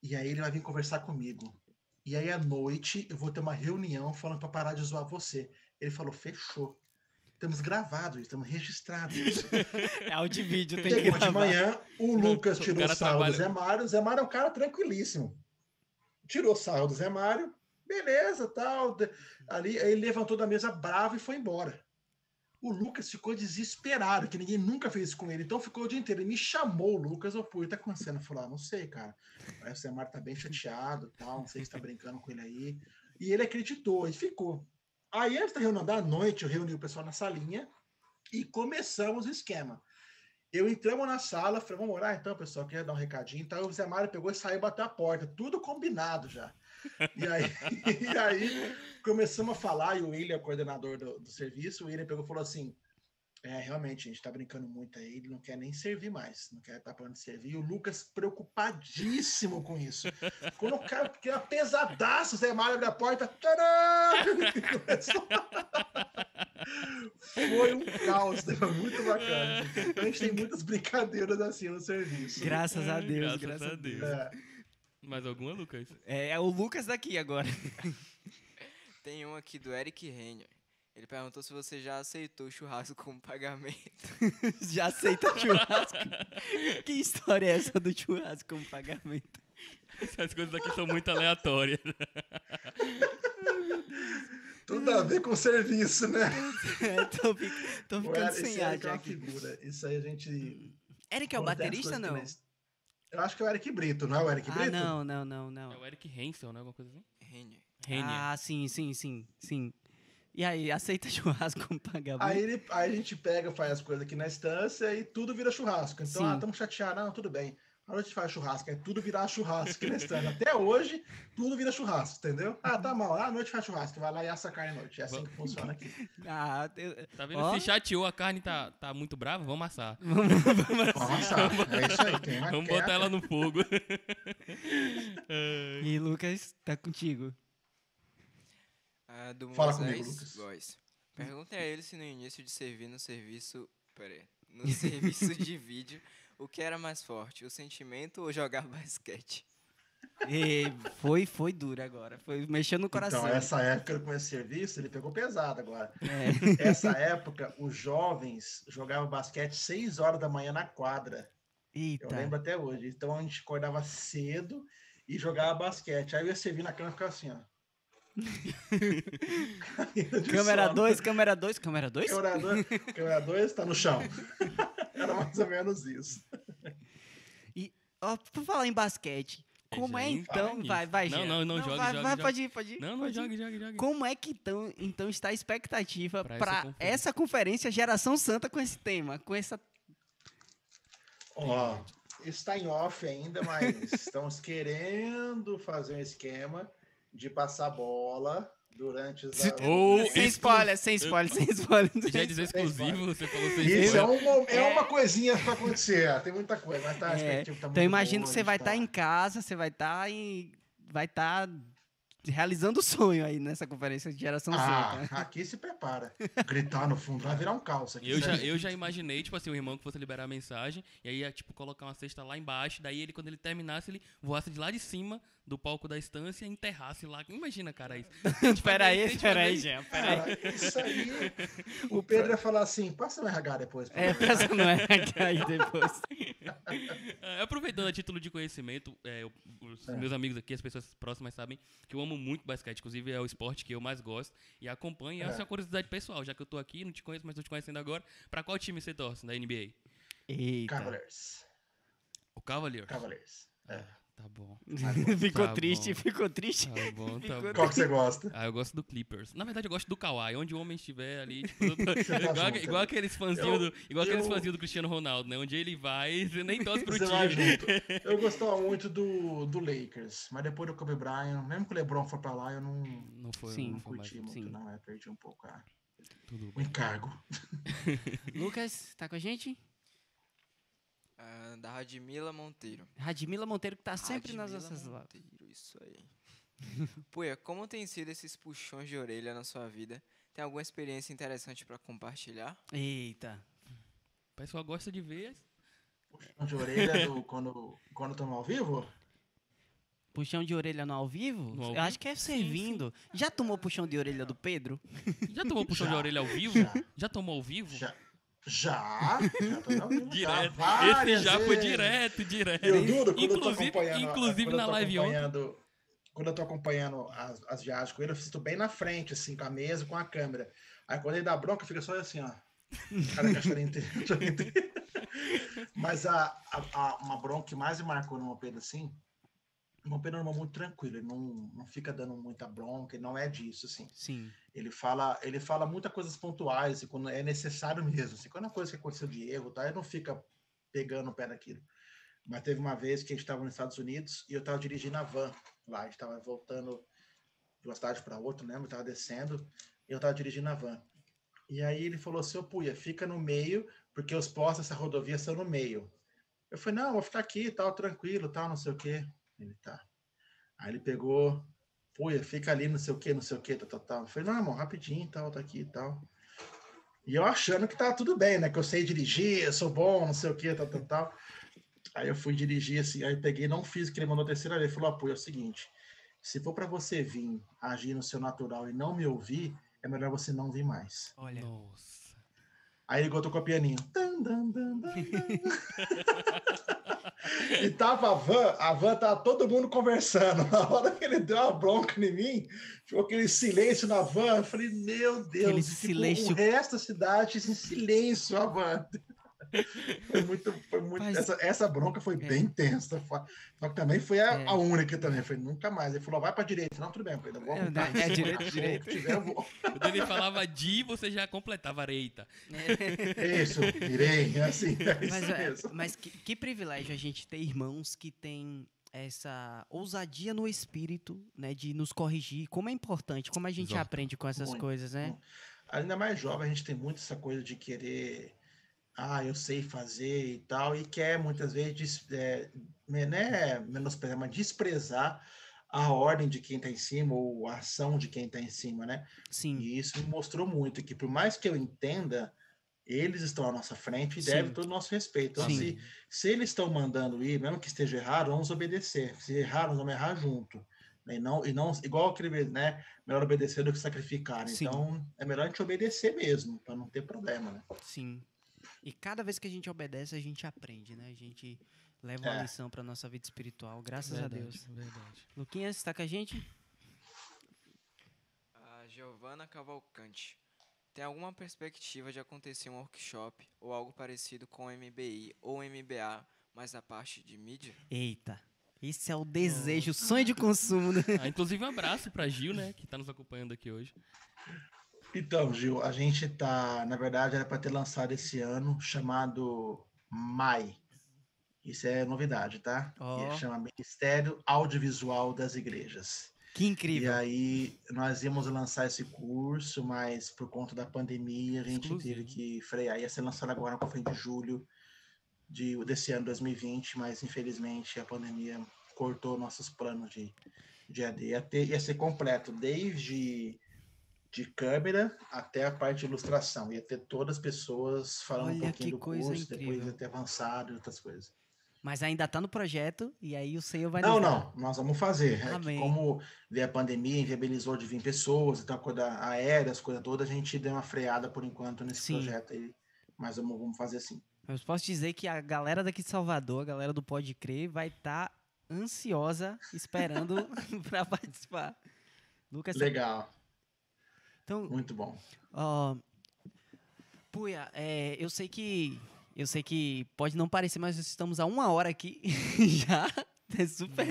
e aí ele vai vir conversar comigo. E aí à noite eu vou ter uma reunião falando para parar de zoar você. Ele falou, fechou. Estamos gravados, estamos registrados. É áudio e vídeo, tem que Chegou de gravar. manhã, o Lucas o tirou cara sarro trabalha- do Zé Mário. O Zé Mário é um cara tranquilíssimo. Tirou sarro do Zé Mário, beleza, tal. de- Ali, ele levantou da mesa bravo e foi embora. O Lucas ficou desesperado, que ninguém nunca fez isso com ele. Então ficou o dia inteiro. Ele me chamou, o Lucas, eu fui, tá acontecendo? Eu falei, ah, não sei, cara. Aí o Zé Mário tá bem chateado, tal, não sei se tá brincando com ele aí. E ele acreditou e ficou. Aí, antes da reunião da noite, eu reuni o pessoal na salinha e começamos o esquema. Eu entramos na sala, falei, vamos orar então, pessoal, queria dar um recadinho. Então o Zé Mário pegou e saiu bateu a porta, tudo combinado já. E aí, e aí começamos a falar, e o William, coordenador do, do serviço, o William pegou e falou assim: é, realmente, a gente tá brincando muito aí, ele não quer nem servir mais, não quer estar parando de servir. E o Lucas preocupadíssimo com isso. Quando o cara, porque era pesadaço, o Zé Mário abre a porta, tcharam! Foi um caos, né? foi muito bacana. Então a gente tem muitas brincadeiras assim no serviço. Graças a Deus, Graças graças, a a Deus. Deus. É, Mais alguma, Lucas? É, é o Lucas daqui agora. Tem um aqui do Eric Renner. Ele perguntou se você já aceitou o churrasco como pagamento. Já aceita churrasco. que história é essa do churrasco como pagamento? Essas coisas aqui são muito aleatórias. tudo a ver com o serviço, né? É, tô, tô ficando esse sem ar Eric é já aqui. figura. Isso aí a gente. Eric é o baterista, não? nós- Eu acho que é o Eric Brito, não é o Eric Ah, Brito? não, não, não, não. É o Eric Hensel, né? Alguma coisa assim? Renner. Renner. Ah, sim, sim, sim, sim. E aí, aceita churrasco como pagamento? Aí, ele, aí a gente pega, faz as coisas aqui na estância e tudo vira churrasco. Então, Sim. ah, estamos chateados. Não, tudo bem. A noite faz churrasco, aí tudo virar churrasco aqui na estância. Até hoje, tudo vira churrasco, entendeu? Ah, tá mal. Ah, a noite faz churrasco. Vai lá e assa a carne à noite. É assim que funciona aqui. Ah, eu- Tá vendo? Ó. Se chateou, a carne tá, tá muito brava, vamos assar. Vamos assar. É isso aí. Tem uma Vamos queda. botar ela no fogo. E Lucas, tá contigo. Ah, do Fala Moisés comigo, Lucas. Góes. Perguntem a ele se no início de servir no serviço. Pera aí. No serviço de vídeo, o que era mais forte, o sentimento ou jogar basquete? E foi, foi duro agora. Foi mexendo no coração. Então, essa época eu comecei serviço, ele pegou pesado agora. É. Essa época, os jovens jogavam basquete 6 horas da manhã na quadra. Eu Eita. lembro até hoje. Então a gente acordava cedo e jogava basquete. Aí eu ia servir na cama e ficava assim, ó. Câmera sono. 2, câmera 2, câmera 2? Câmera 2, câmera 2 tá no chão. Era mais ou menos isso. E, ó, por falar em basquete, como é Gente, então. Vai, vai, Não, não, não, jogue, vai, jogue, vai, pode ir, pode ir. Não, não, jogue, jogue, jogue. Como é que então, então está a expectativa Pra essa para conferência. essa conferência Geração Santa com esse tema, com essa Ó, está em off ainda, mas estamos querendo fazer um esquema de passar bola durante os. Ou sem spoiler, sem spoiler, sem spoiler. Já dizer exclusivo, você falou sem Isso é, spoiler. um mo- é uma coisinha para acontecer. Tem muita coisa, mas tá, a É, expectativa tá então imagino que você vai estar tá- em casa, você vai estar em vai estar realizando o sonho aí nessa conferência de Geração Ah, Santa. aqui se prepara. Gritar no fundo vai virar um caos aqui. Eu já, eu já imaginei, tipo assim, o irmão que fosse liberar a mensagem, e aí ia, tipo, colocar uma cesta lá embaixo, daí ele, quando ele terminasse, ele voasse de lá de cima do palco da estância e enterrasse lá. Imagina, cara, isso. Espera aí, Jean, espera aí. Cara, isso aí. O Pedro ia falar assim: passa no RH depois. É, pensa não é aí depois. É, aproveitando a título de conhecimento, é, eu- os meus amigos aqui, as pessoas próximas sabem que eu amo muito basquete, inclusive é o esporte que eu mais gosto e acompanho. E Essa é uma curiosidade pessoal, já que eu tô aqui, não te conheço, mas tô te conhecendo agora. Pra qual time você torce da NBA? Eita. Cavaliers. O Cavaliers. Cavaliers. É. Tá bom. ficou Tá triste, bom. ficou triste. Tá bom, tá bom. Qual que você gosta? Ah, eu gosto do Clippers. Na verdade, eu gosto do Kawhi. Onde o homem estiver ali, tipo, eu tô- Você tá igual, junto, igual né? aqueles fãzinhos Eu- do, igual aqueles eu- fãzinhos do Cristiano Ronaldo, né? Onde ele vai, você nem torce pro time. junto. Eu gostava muito do, do Lakers, mas depois do Kobe Bryant, mesmo que o LeBron for pra lá, eu não, Não foi, Sim, não foi mais. curti muito, sim. não. É, perdi um pouco a- Tudo o encargo. Lucas, tá com a gente? Ah, da Radmila Monteiro. Radmila Monteiro que tá sempre nas Radmila nossas lives. Monteiro, isso aí. Puia, como tem sido esses puxões de orelha na sua vida? Tem alguma experiência interessante pra compartilhar? Eita. O pessoal gosta de ver. Puxão de orelha do, quando, quando estamos ao vivo? Puxão de orelha no ao vivo? No ao Eu acho que é servindo. Já tomou puxão de orelha do Pedro? Já tomou puxão Já, de orelha ao vivo? já. Já, tomou ao vivo? Já. Já? Já tô vivo, já, Direto. várias Esse já foi direto, direto. Eu duro, quando eu tô inclusive, acompanhando, inclusive na tô live ontem. acompanhando, Quando eu tô acompanhando as, as viagens com ele, eu fico bem na frente, assim, com a mesa, com a câmera. Aí quando ele dá bronca, fica só assim, ó. Cara, com a chorinha inteira. Mas a, a, a- uma bronca que mais me marcou no Pedro, assim, o Pedro é um irmão muito tranquilo, ele não, não fica dando muita bronca, ele não é disso, assim. Sim. Ele fala, ele fala muitas coisas pontuais, e quando é necessário mesmo. Assim, quando é coisa que aconteceu de erro, tá? Ele não fica pegando o pé daquilo. Mas teve uma vez que a gente estava nos Estados Unidos e eu estava dirigindo a van lá. A gente estava voltando de uma cidade para outra, né? Eu estava descendo e eu estava dirigindo a van. E aí ele falou assim, ô Puia, fica no meio, porque os postos dessa rodovia são no meio. Eu falei, não, vou ficar aqui, tal, tranquilo, tal, não sei o quê. Ele tá. Aí ele pegou, Puia, fica ali, não sei o quê, não sei o quê, tal, tal, tal. Eu falei, não, irmão, rapidinho, tal, tá aqui e tal. E eu achando que tava tudo bem, né? Que eu sei dirigir, eu sou bom, não sei o quê, tal, tal, tal. Aí eu fui dirigir assim, aí peguei, não fiz o que ele mandou a terceira vez. Ele falou, apoio, é o seguinte, se for para você vir agir no seu natural e não me ouvir, é melhor você não vir mais. Olha. Nossa. Aí ele botou com a pianinho. E tava a van, a van tava todo mundo conversando. Na hora que ele deu uma bronca em mim, ficou aquele silêncio na van. Eu falei, meu Deus, Aquele ficou silêncio. o resto da cidade em silêncio a van. Foi muito, foi muito. Mas- Essa, essa bronca foi bem intensa. Só que também foi a, É. a única também. Foi nunca mais. Ele falou, vai pra direita. Não, tudo bem, eu vou É, arrumar. é direita, direita. tiver, eu vou. Quando ele falava de, você já completava areita. Isso, irei. É assim, é Mas, é, mesmo. mas que, que privilégio a gente ter irmãos que têm essa ousadia no espírito, né, de nos corrigir. Como é importante, como a gente Exato. aprende com essas Muito, coisas, né? muito. Ainda mais jovem, a gente tem muito essa coisa de querer, ah, eu sei fazer e tal, e quer muitas vezes é, né, menosprezar, mas desprezar a ordem de quem está em cima ou a ação de quem está em cima, né? Sim, E isso me mostrou muito que, por mais que eu entenda, eles estão à nossa frente e Sim. devem todo o nosso respeito. Então, se, se eles estão mandando ir, mesmo que esteja errado, vamos obedecer. Se errar, nós vamos errar junto. né? E não, e não igual aquele, né? Melhor obedecer do que sacrificar. Sim. Então, é melhor a gente obedecer mesmo, para não ter problema, né? sim. E cada vez que a gente obedece, a gente aprende, né? A gente leva uma É. lição para nossa vida espiritual, graças a Verdade, Deus. Verdade. Luquinhas, está com a gente? A Giovana Cavalcante. Tem alguma perspectiva de acontecer um workshop ou algo parecido com o MBI ou MBA, mas na parte de mídia? Eita, esse é o desejo, o sonho de consumo. Né? Ah, inclusive, um abraço pra Gil, né? Que tá nos acompanhando aqui hoje. Então, Gil, a gente tá, na verdade, era para ter lançado esse ano, chamado MAI. Isso é novidade, tá? Ó. Que chama Ministério Audiovisual das Igrejas. Que E incrível. aí nós íamos lançar esse curso, mas por conta da pandemia a gente Exclusivo. teve que frear. Ia ser lançado agora no fim de julho de, desse ano 2020, mas infelizmente a pandemia cortou nossos planos de, de AD. Ia, ter, ia ser completo, desde de câmera até a parte de ilustração. Ia ter todas as pessoas falando um Olha pouquinho que do curso, depois incrível. ia ter avançado e outras coisas. Mas ainda tá no projeto e aí o Senhor vai Não, não, nós vamos fazer. É como veio a pandemia, inviabilizou de vir pessoas, então, coisa aérea, as coisas todas, a gente deu uma freada por enquanto nesse Sim. projeto aí. Mas vamos, vamos fazer assim. Eu posso dizer que a galera daqui de Salvador, a galera do Pode Crer, vai estar ansiosa esperando para participar. Lucas, Legal, então, muito bom. Puia, é, eu sei que eu sei que pode não parecer, mas estamos há uma hora aqui já. É super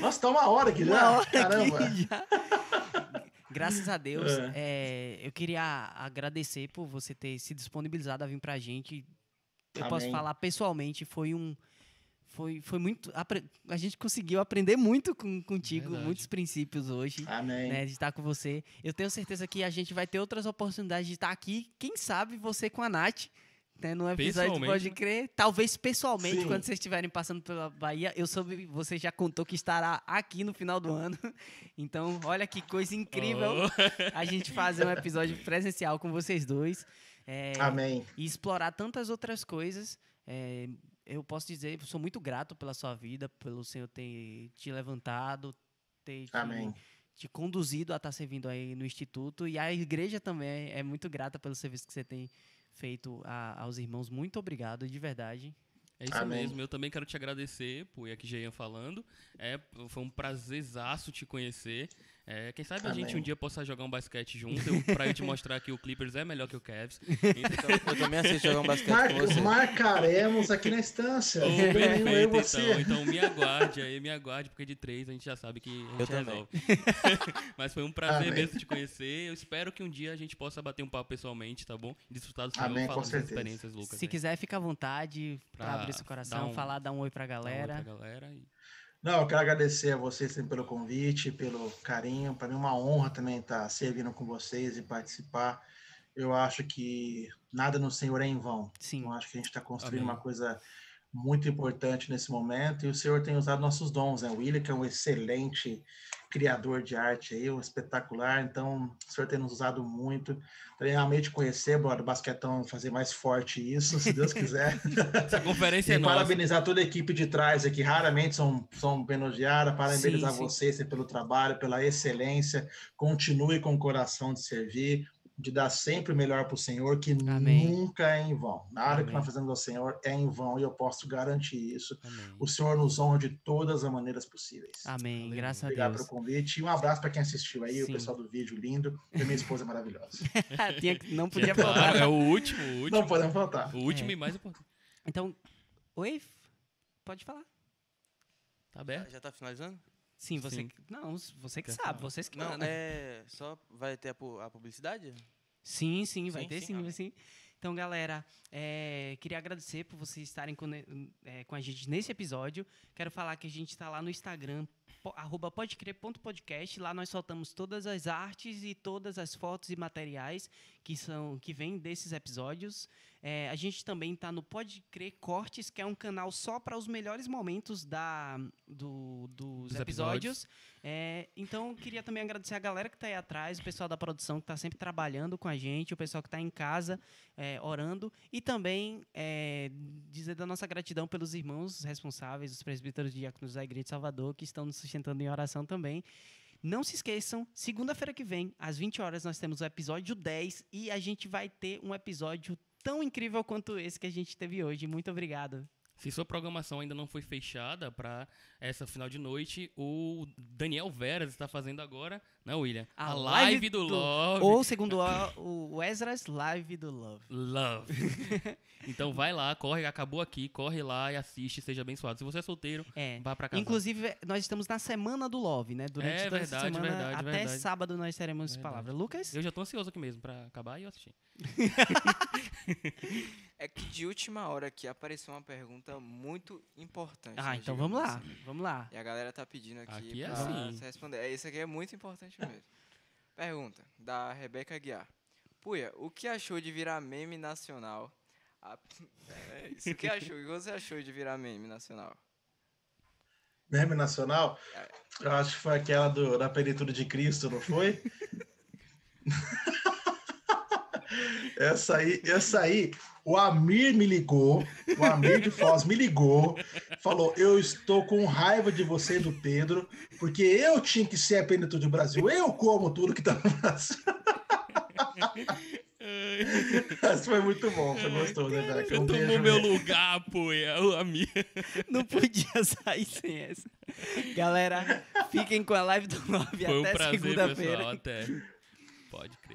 Nossa, tá uma hora aqui Uma já. hora Caramba. aqui já. Graças a Deus, É. é, eu queria agradecer por você ter se disponibilizado a vir pra gente. Eu posso Amém. falar pessoalmente, foi um. Foi, foi muito. A gente conseguiu aprender muito com, contigo, Verdade. muitos princípios hoje. Amém. Né, de estar com você. Eu tenho certeza que a gente vai ter outras oportunidades de estar aqui. Quem sabe você com a Nath, né, no episódio Pode? Crer. Talvez pessoalmente, Sim. quando vocês estiverem passando pela Bahia. Eu soube, você já contou que estará aqui no final do ano. Então, olha que coisa incrível Oh. a gente fazer um episódio presencial com vocês dois. É, Amém. e explorar tantas outras coisas. É, eu posso dizer, eu sou muito grato pela sua vida, pelo Senhor ter te levantado, ter te, Amém. te conduzido a estar servindo aí no Instituto. E a igreja também é muito grata pelo serviço que você tem feito a- aos irmãos. Muito obrigado, de verdade. É isso Amém. mesmo, eu também quero te agradecer por aqui já ia falando. É, foi um prazerzaço te conhecer. É, quem sabe a gente um dia possa jogar um basquete junto, eu, pra eu te mostrar que o Clippers é melhor que o Cavs. Então, eu também assisto jogar um basquete Mar- com você. marcaremos aqui na instância. Oh, Eu, eu perfeito, você. então. Então me aguarde aí, me aguarde, porque de três a gente já sabe que a gente Eu resolve. Mas foi um prazer Amém. mesmo te conhecer. Eu espero que um dia a gente possa bater um papo pessoalmente, tá bom? E desfrutar do Amém, com falando das experiências, Lucas. Se aí. quiser, fica à vontade para Pra abrir seu dar coração, um- falar, dar um oi pra Dá um oi galera. pra galera e- Não, eu quero agradecer a vocês pelo convite, pelo carinho. Para mim é uma honra também estar servindo com vocês e participar. Eu acho que nada no Senhor é em vão. Sim. Eu acho que a gente está construindo Amém. uma coisa muito importante nesse momento e o Senhor tem usado nossos dons, né? O William, que é um excelente criador de arte aí, um espetacular, então o Senhor tem nos usado muito. Também amei te conhecer, bora do basquetão fazer mais forte isso, se Deus quiser. Essa conferência é E nossa. parabenizar toda a equipe de trás aqui, raramente são, são elogiadas, parabenizar Sim, sim. vocês pelo trabalho, pela excelência, continue com o coração de servir, de dar sempre o melhor para o Senhor, que Amém. nunca é em vão. Nada que Amém. nós fazemos ao Senhor é em vão, e eu posso garantir isso. Amém. O Senhor nos honra de todas as maneiras possíveis. Amém. Graças a Obrigado Deus. pelo convite e um abraço para quem assistiu aí, Sim. o pessoal do vídeo lindo, e minha esposa maravilhosa. Que- não podia Claro, faltar. é o último, o último. Não podemos faltar. O último É. e mais importante. Então, oi? Pode falar. Tá aberto? Já tá finalizando? Sim, você. Sim. Não, você que Quer sabe, falar? vocês que Não, mandam. é. Só vai ter a, a publicidade? Sim, sim, vai Sim, ter sim, sim, vai sim. Então, galera, é, queria agradecer por vocês estarem com, é, com a gente nesse episódio. Quero falar que a gente está lá no Instagram, po, arroba podecrer.podcast. Lá nós soltamos todas as artes e todas as fotos e materiais que são que vêm desses episódios. É, a gente também está no Pode Crer Cortes, que é um canal só para os melhores momentos da, do- dos, Dos episódios. É, então, queria também agradecer a galera que está aí atrás, o pessoal da produção que está sempre trabalhando com a gente, o pessoal que está em casa é, orando, e também é, dizer da nossa gratidão pelos irmãos responsáveis, os presbíteros diáconos da Igreja de Salvador, que estão nos sustentando em oração também. Não se esqueçam, segunda-feira que vem, às 20 horas, nós temos o episódio 10 e a gente vai ter um episódio tão incrível quanto esse que a gente teve hoje. Muito obrigado. Se sua programação ainda não foi fechada para essa final de noite, o Daniel Veras está fazendo agora, né, William? A A, live live, do, do- Love. Ou, segundo o, o Ezra's Live do Love. Love. então vai lá, corre, acabou aqui, corre lá e assiste, seja abençoado. Se você é solteiro, É. vá para casa. Inclusive, nós estamos na semana do Love, né? Durante É toda essa verdade, semana, verdade, até verdade. sábado nós teremos Verdade. palavra. Lucas? eu já tô ansioso aqui mesmo para acabar e eu assistir. É que de última hora aqui apareceu uma pergunta muito importante. Ah, então vamos lá. assim. Vamos lá. E a galera tá pedindo aqui, Aqui é pra assim. você responder. É, isso aqui é muito importante mesmo. Pergunta, da Rebeca Guiar. Puia, o que achou de virar meme nacional? A- É isso, o que achou? O que você achou de virar meme nacional? Meme nacional? Eu acho que foi aquela do, da plenitude de Cristo, não foi? essa aí, essa aí, o Amir me ligou, o Amir de Foz me ligou, falou: Eu estou com raiva de você e do Pedro, porque eu tinha que ser a plenitude do Brasil, eu como tudo que tá no Brasil. Isso foi muito bom, foi gostoso, né, Beca? Você Um tomou beijo meu lugar, pô, é o amigo. Não podia sair sem essa. Galera, fiquem com a live do Love Foi um até prazer, segunda-feira. Até. Pode crer.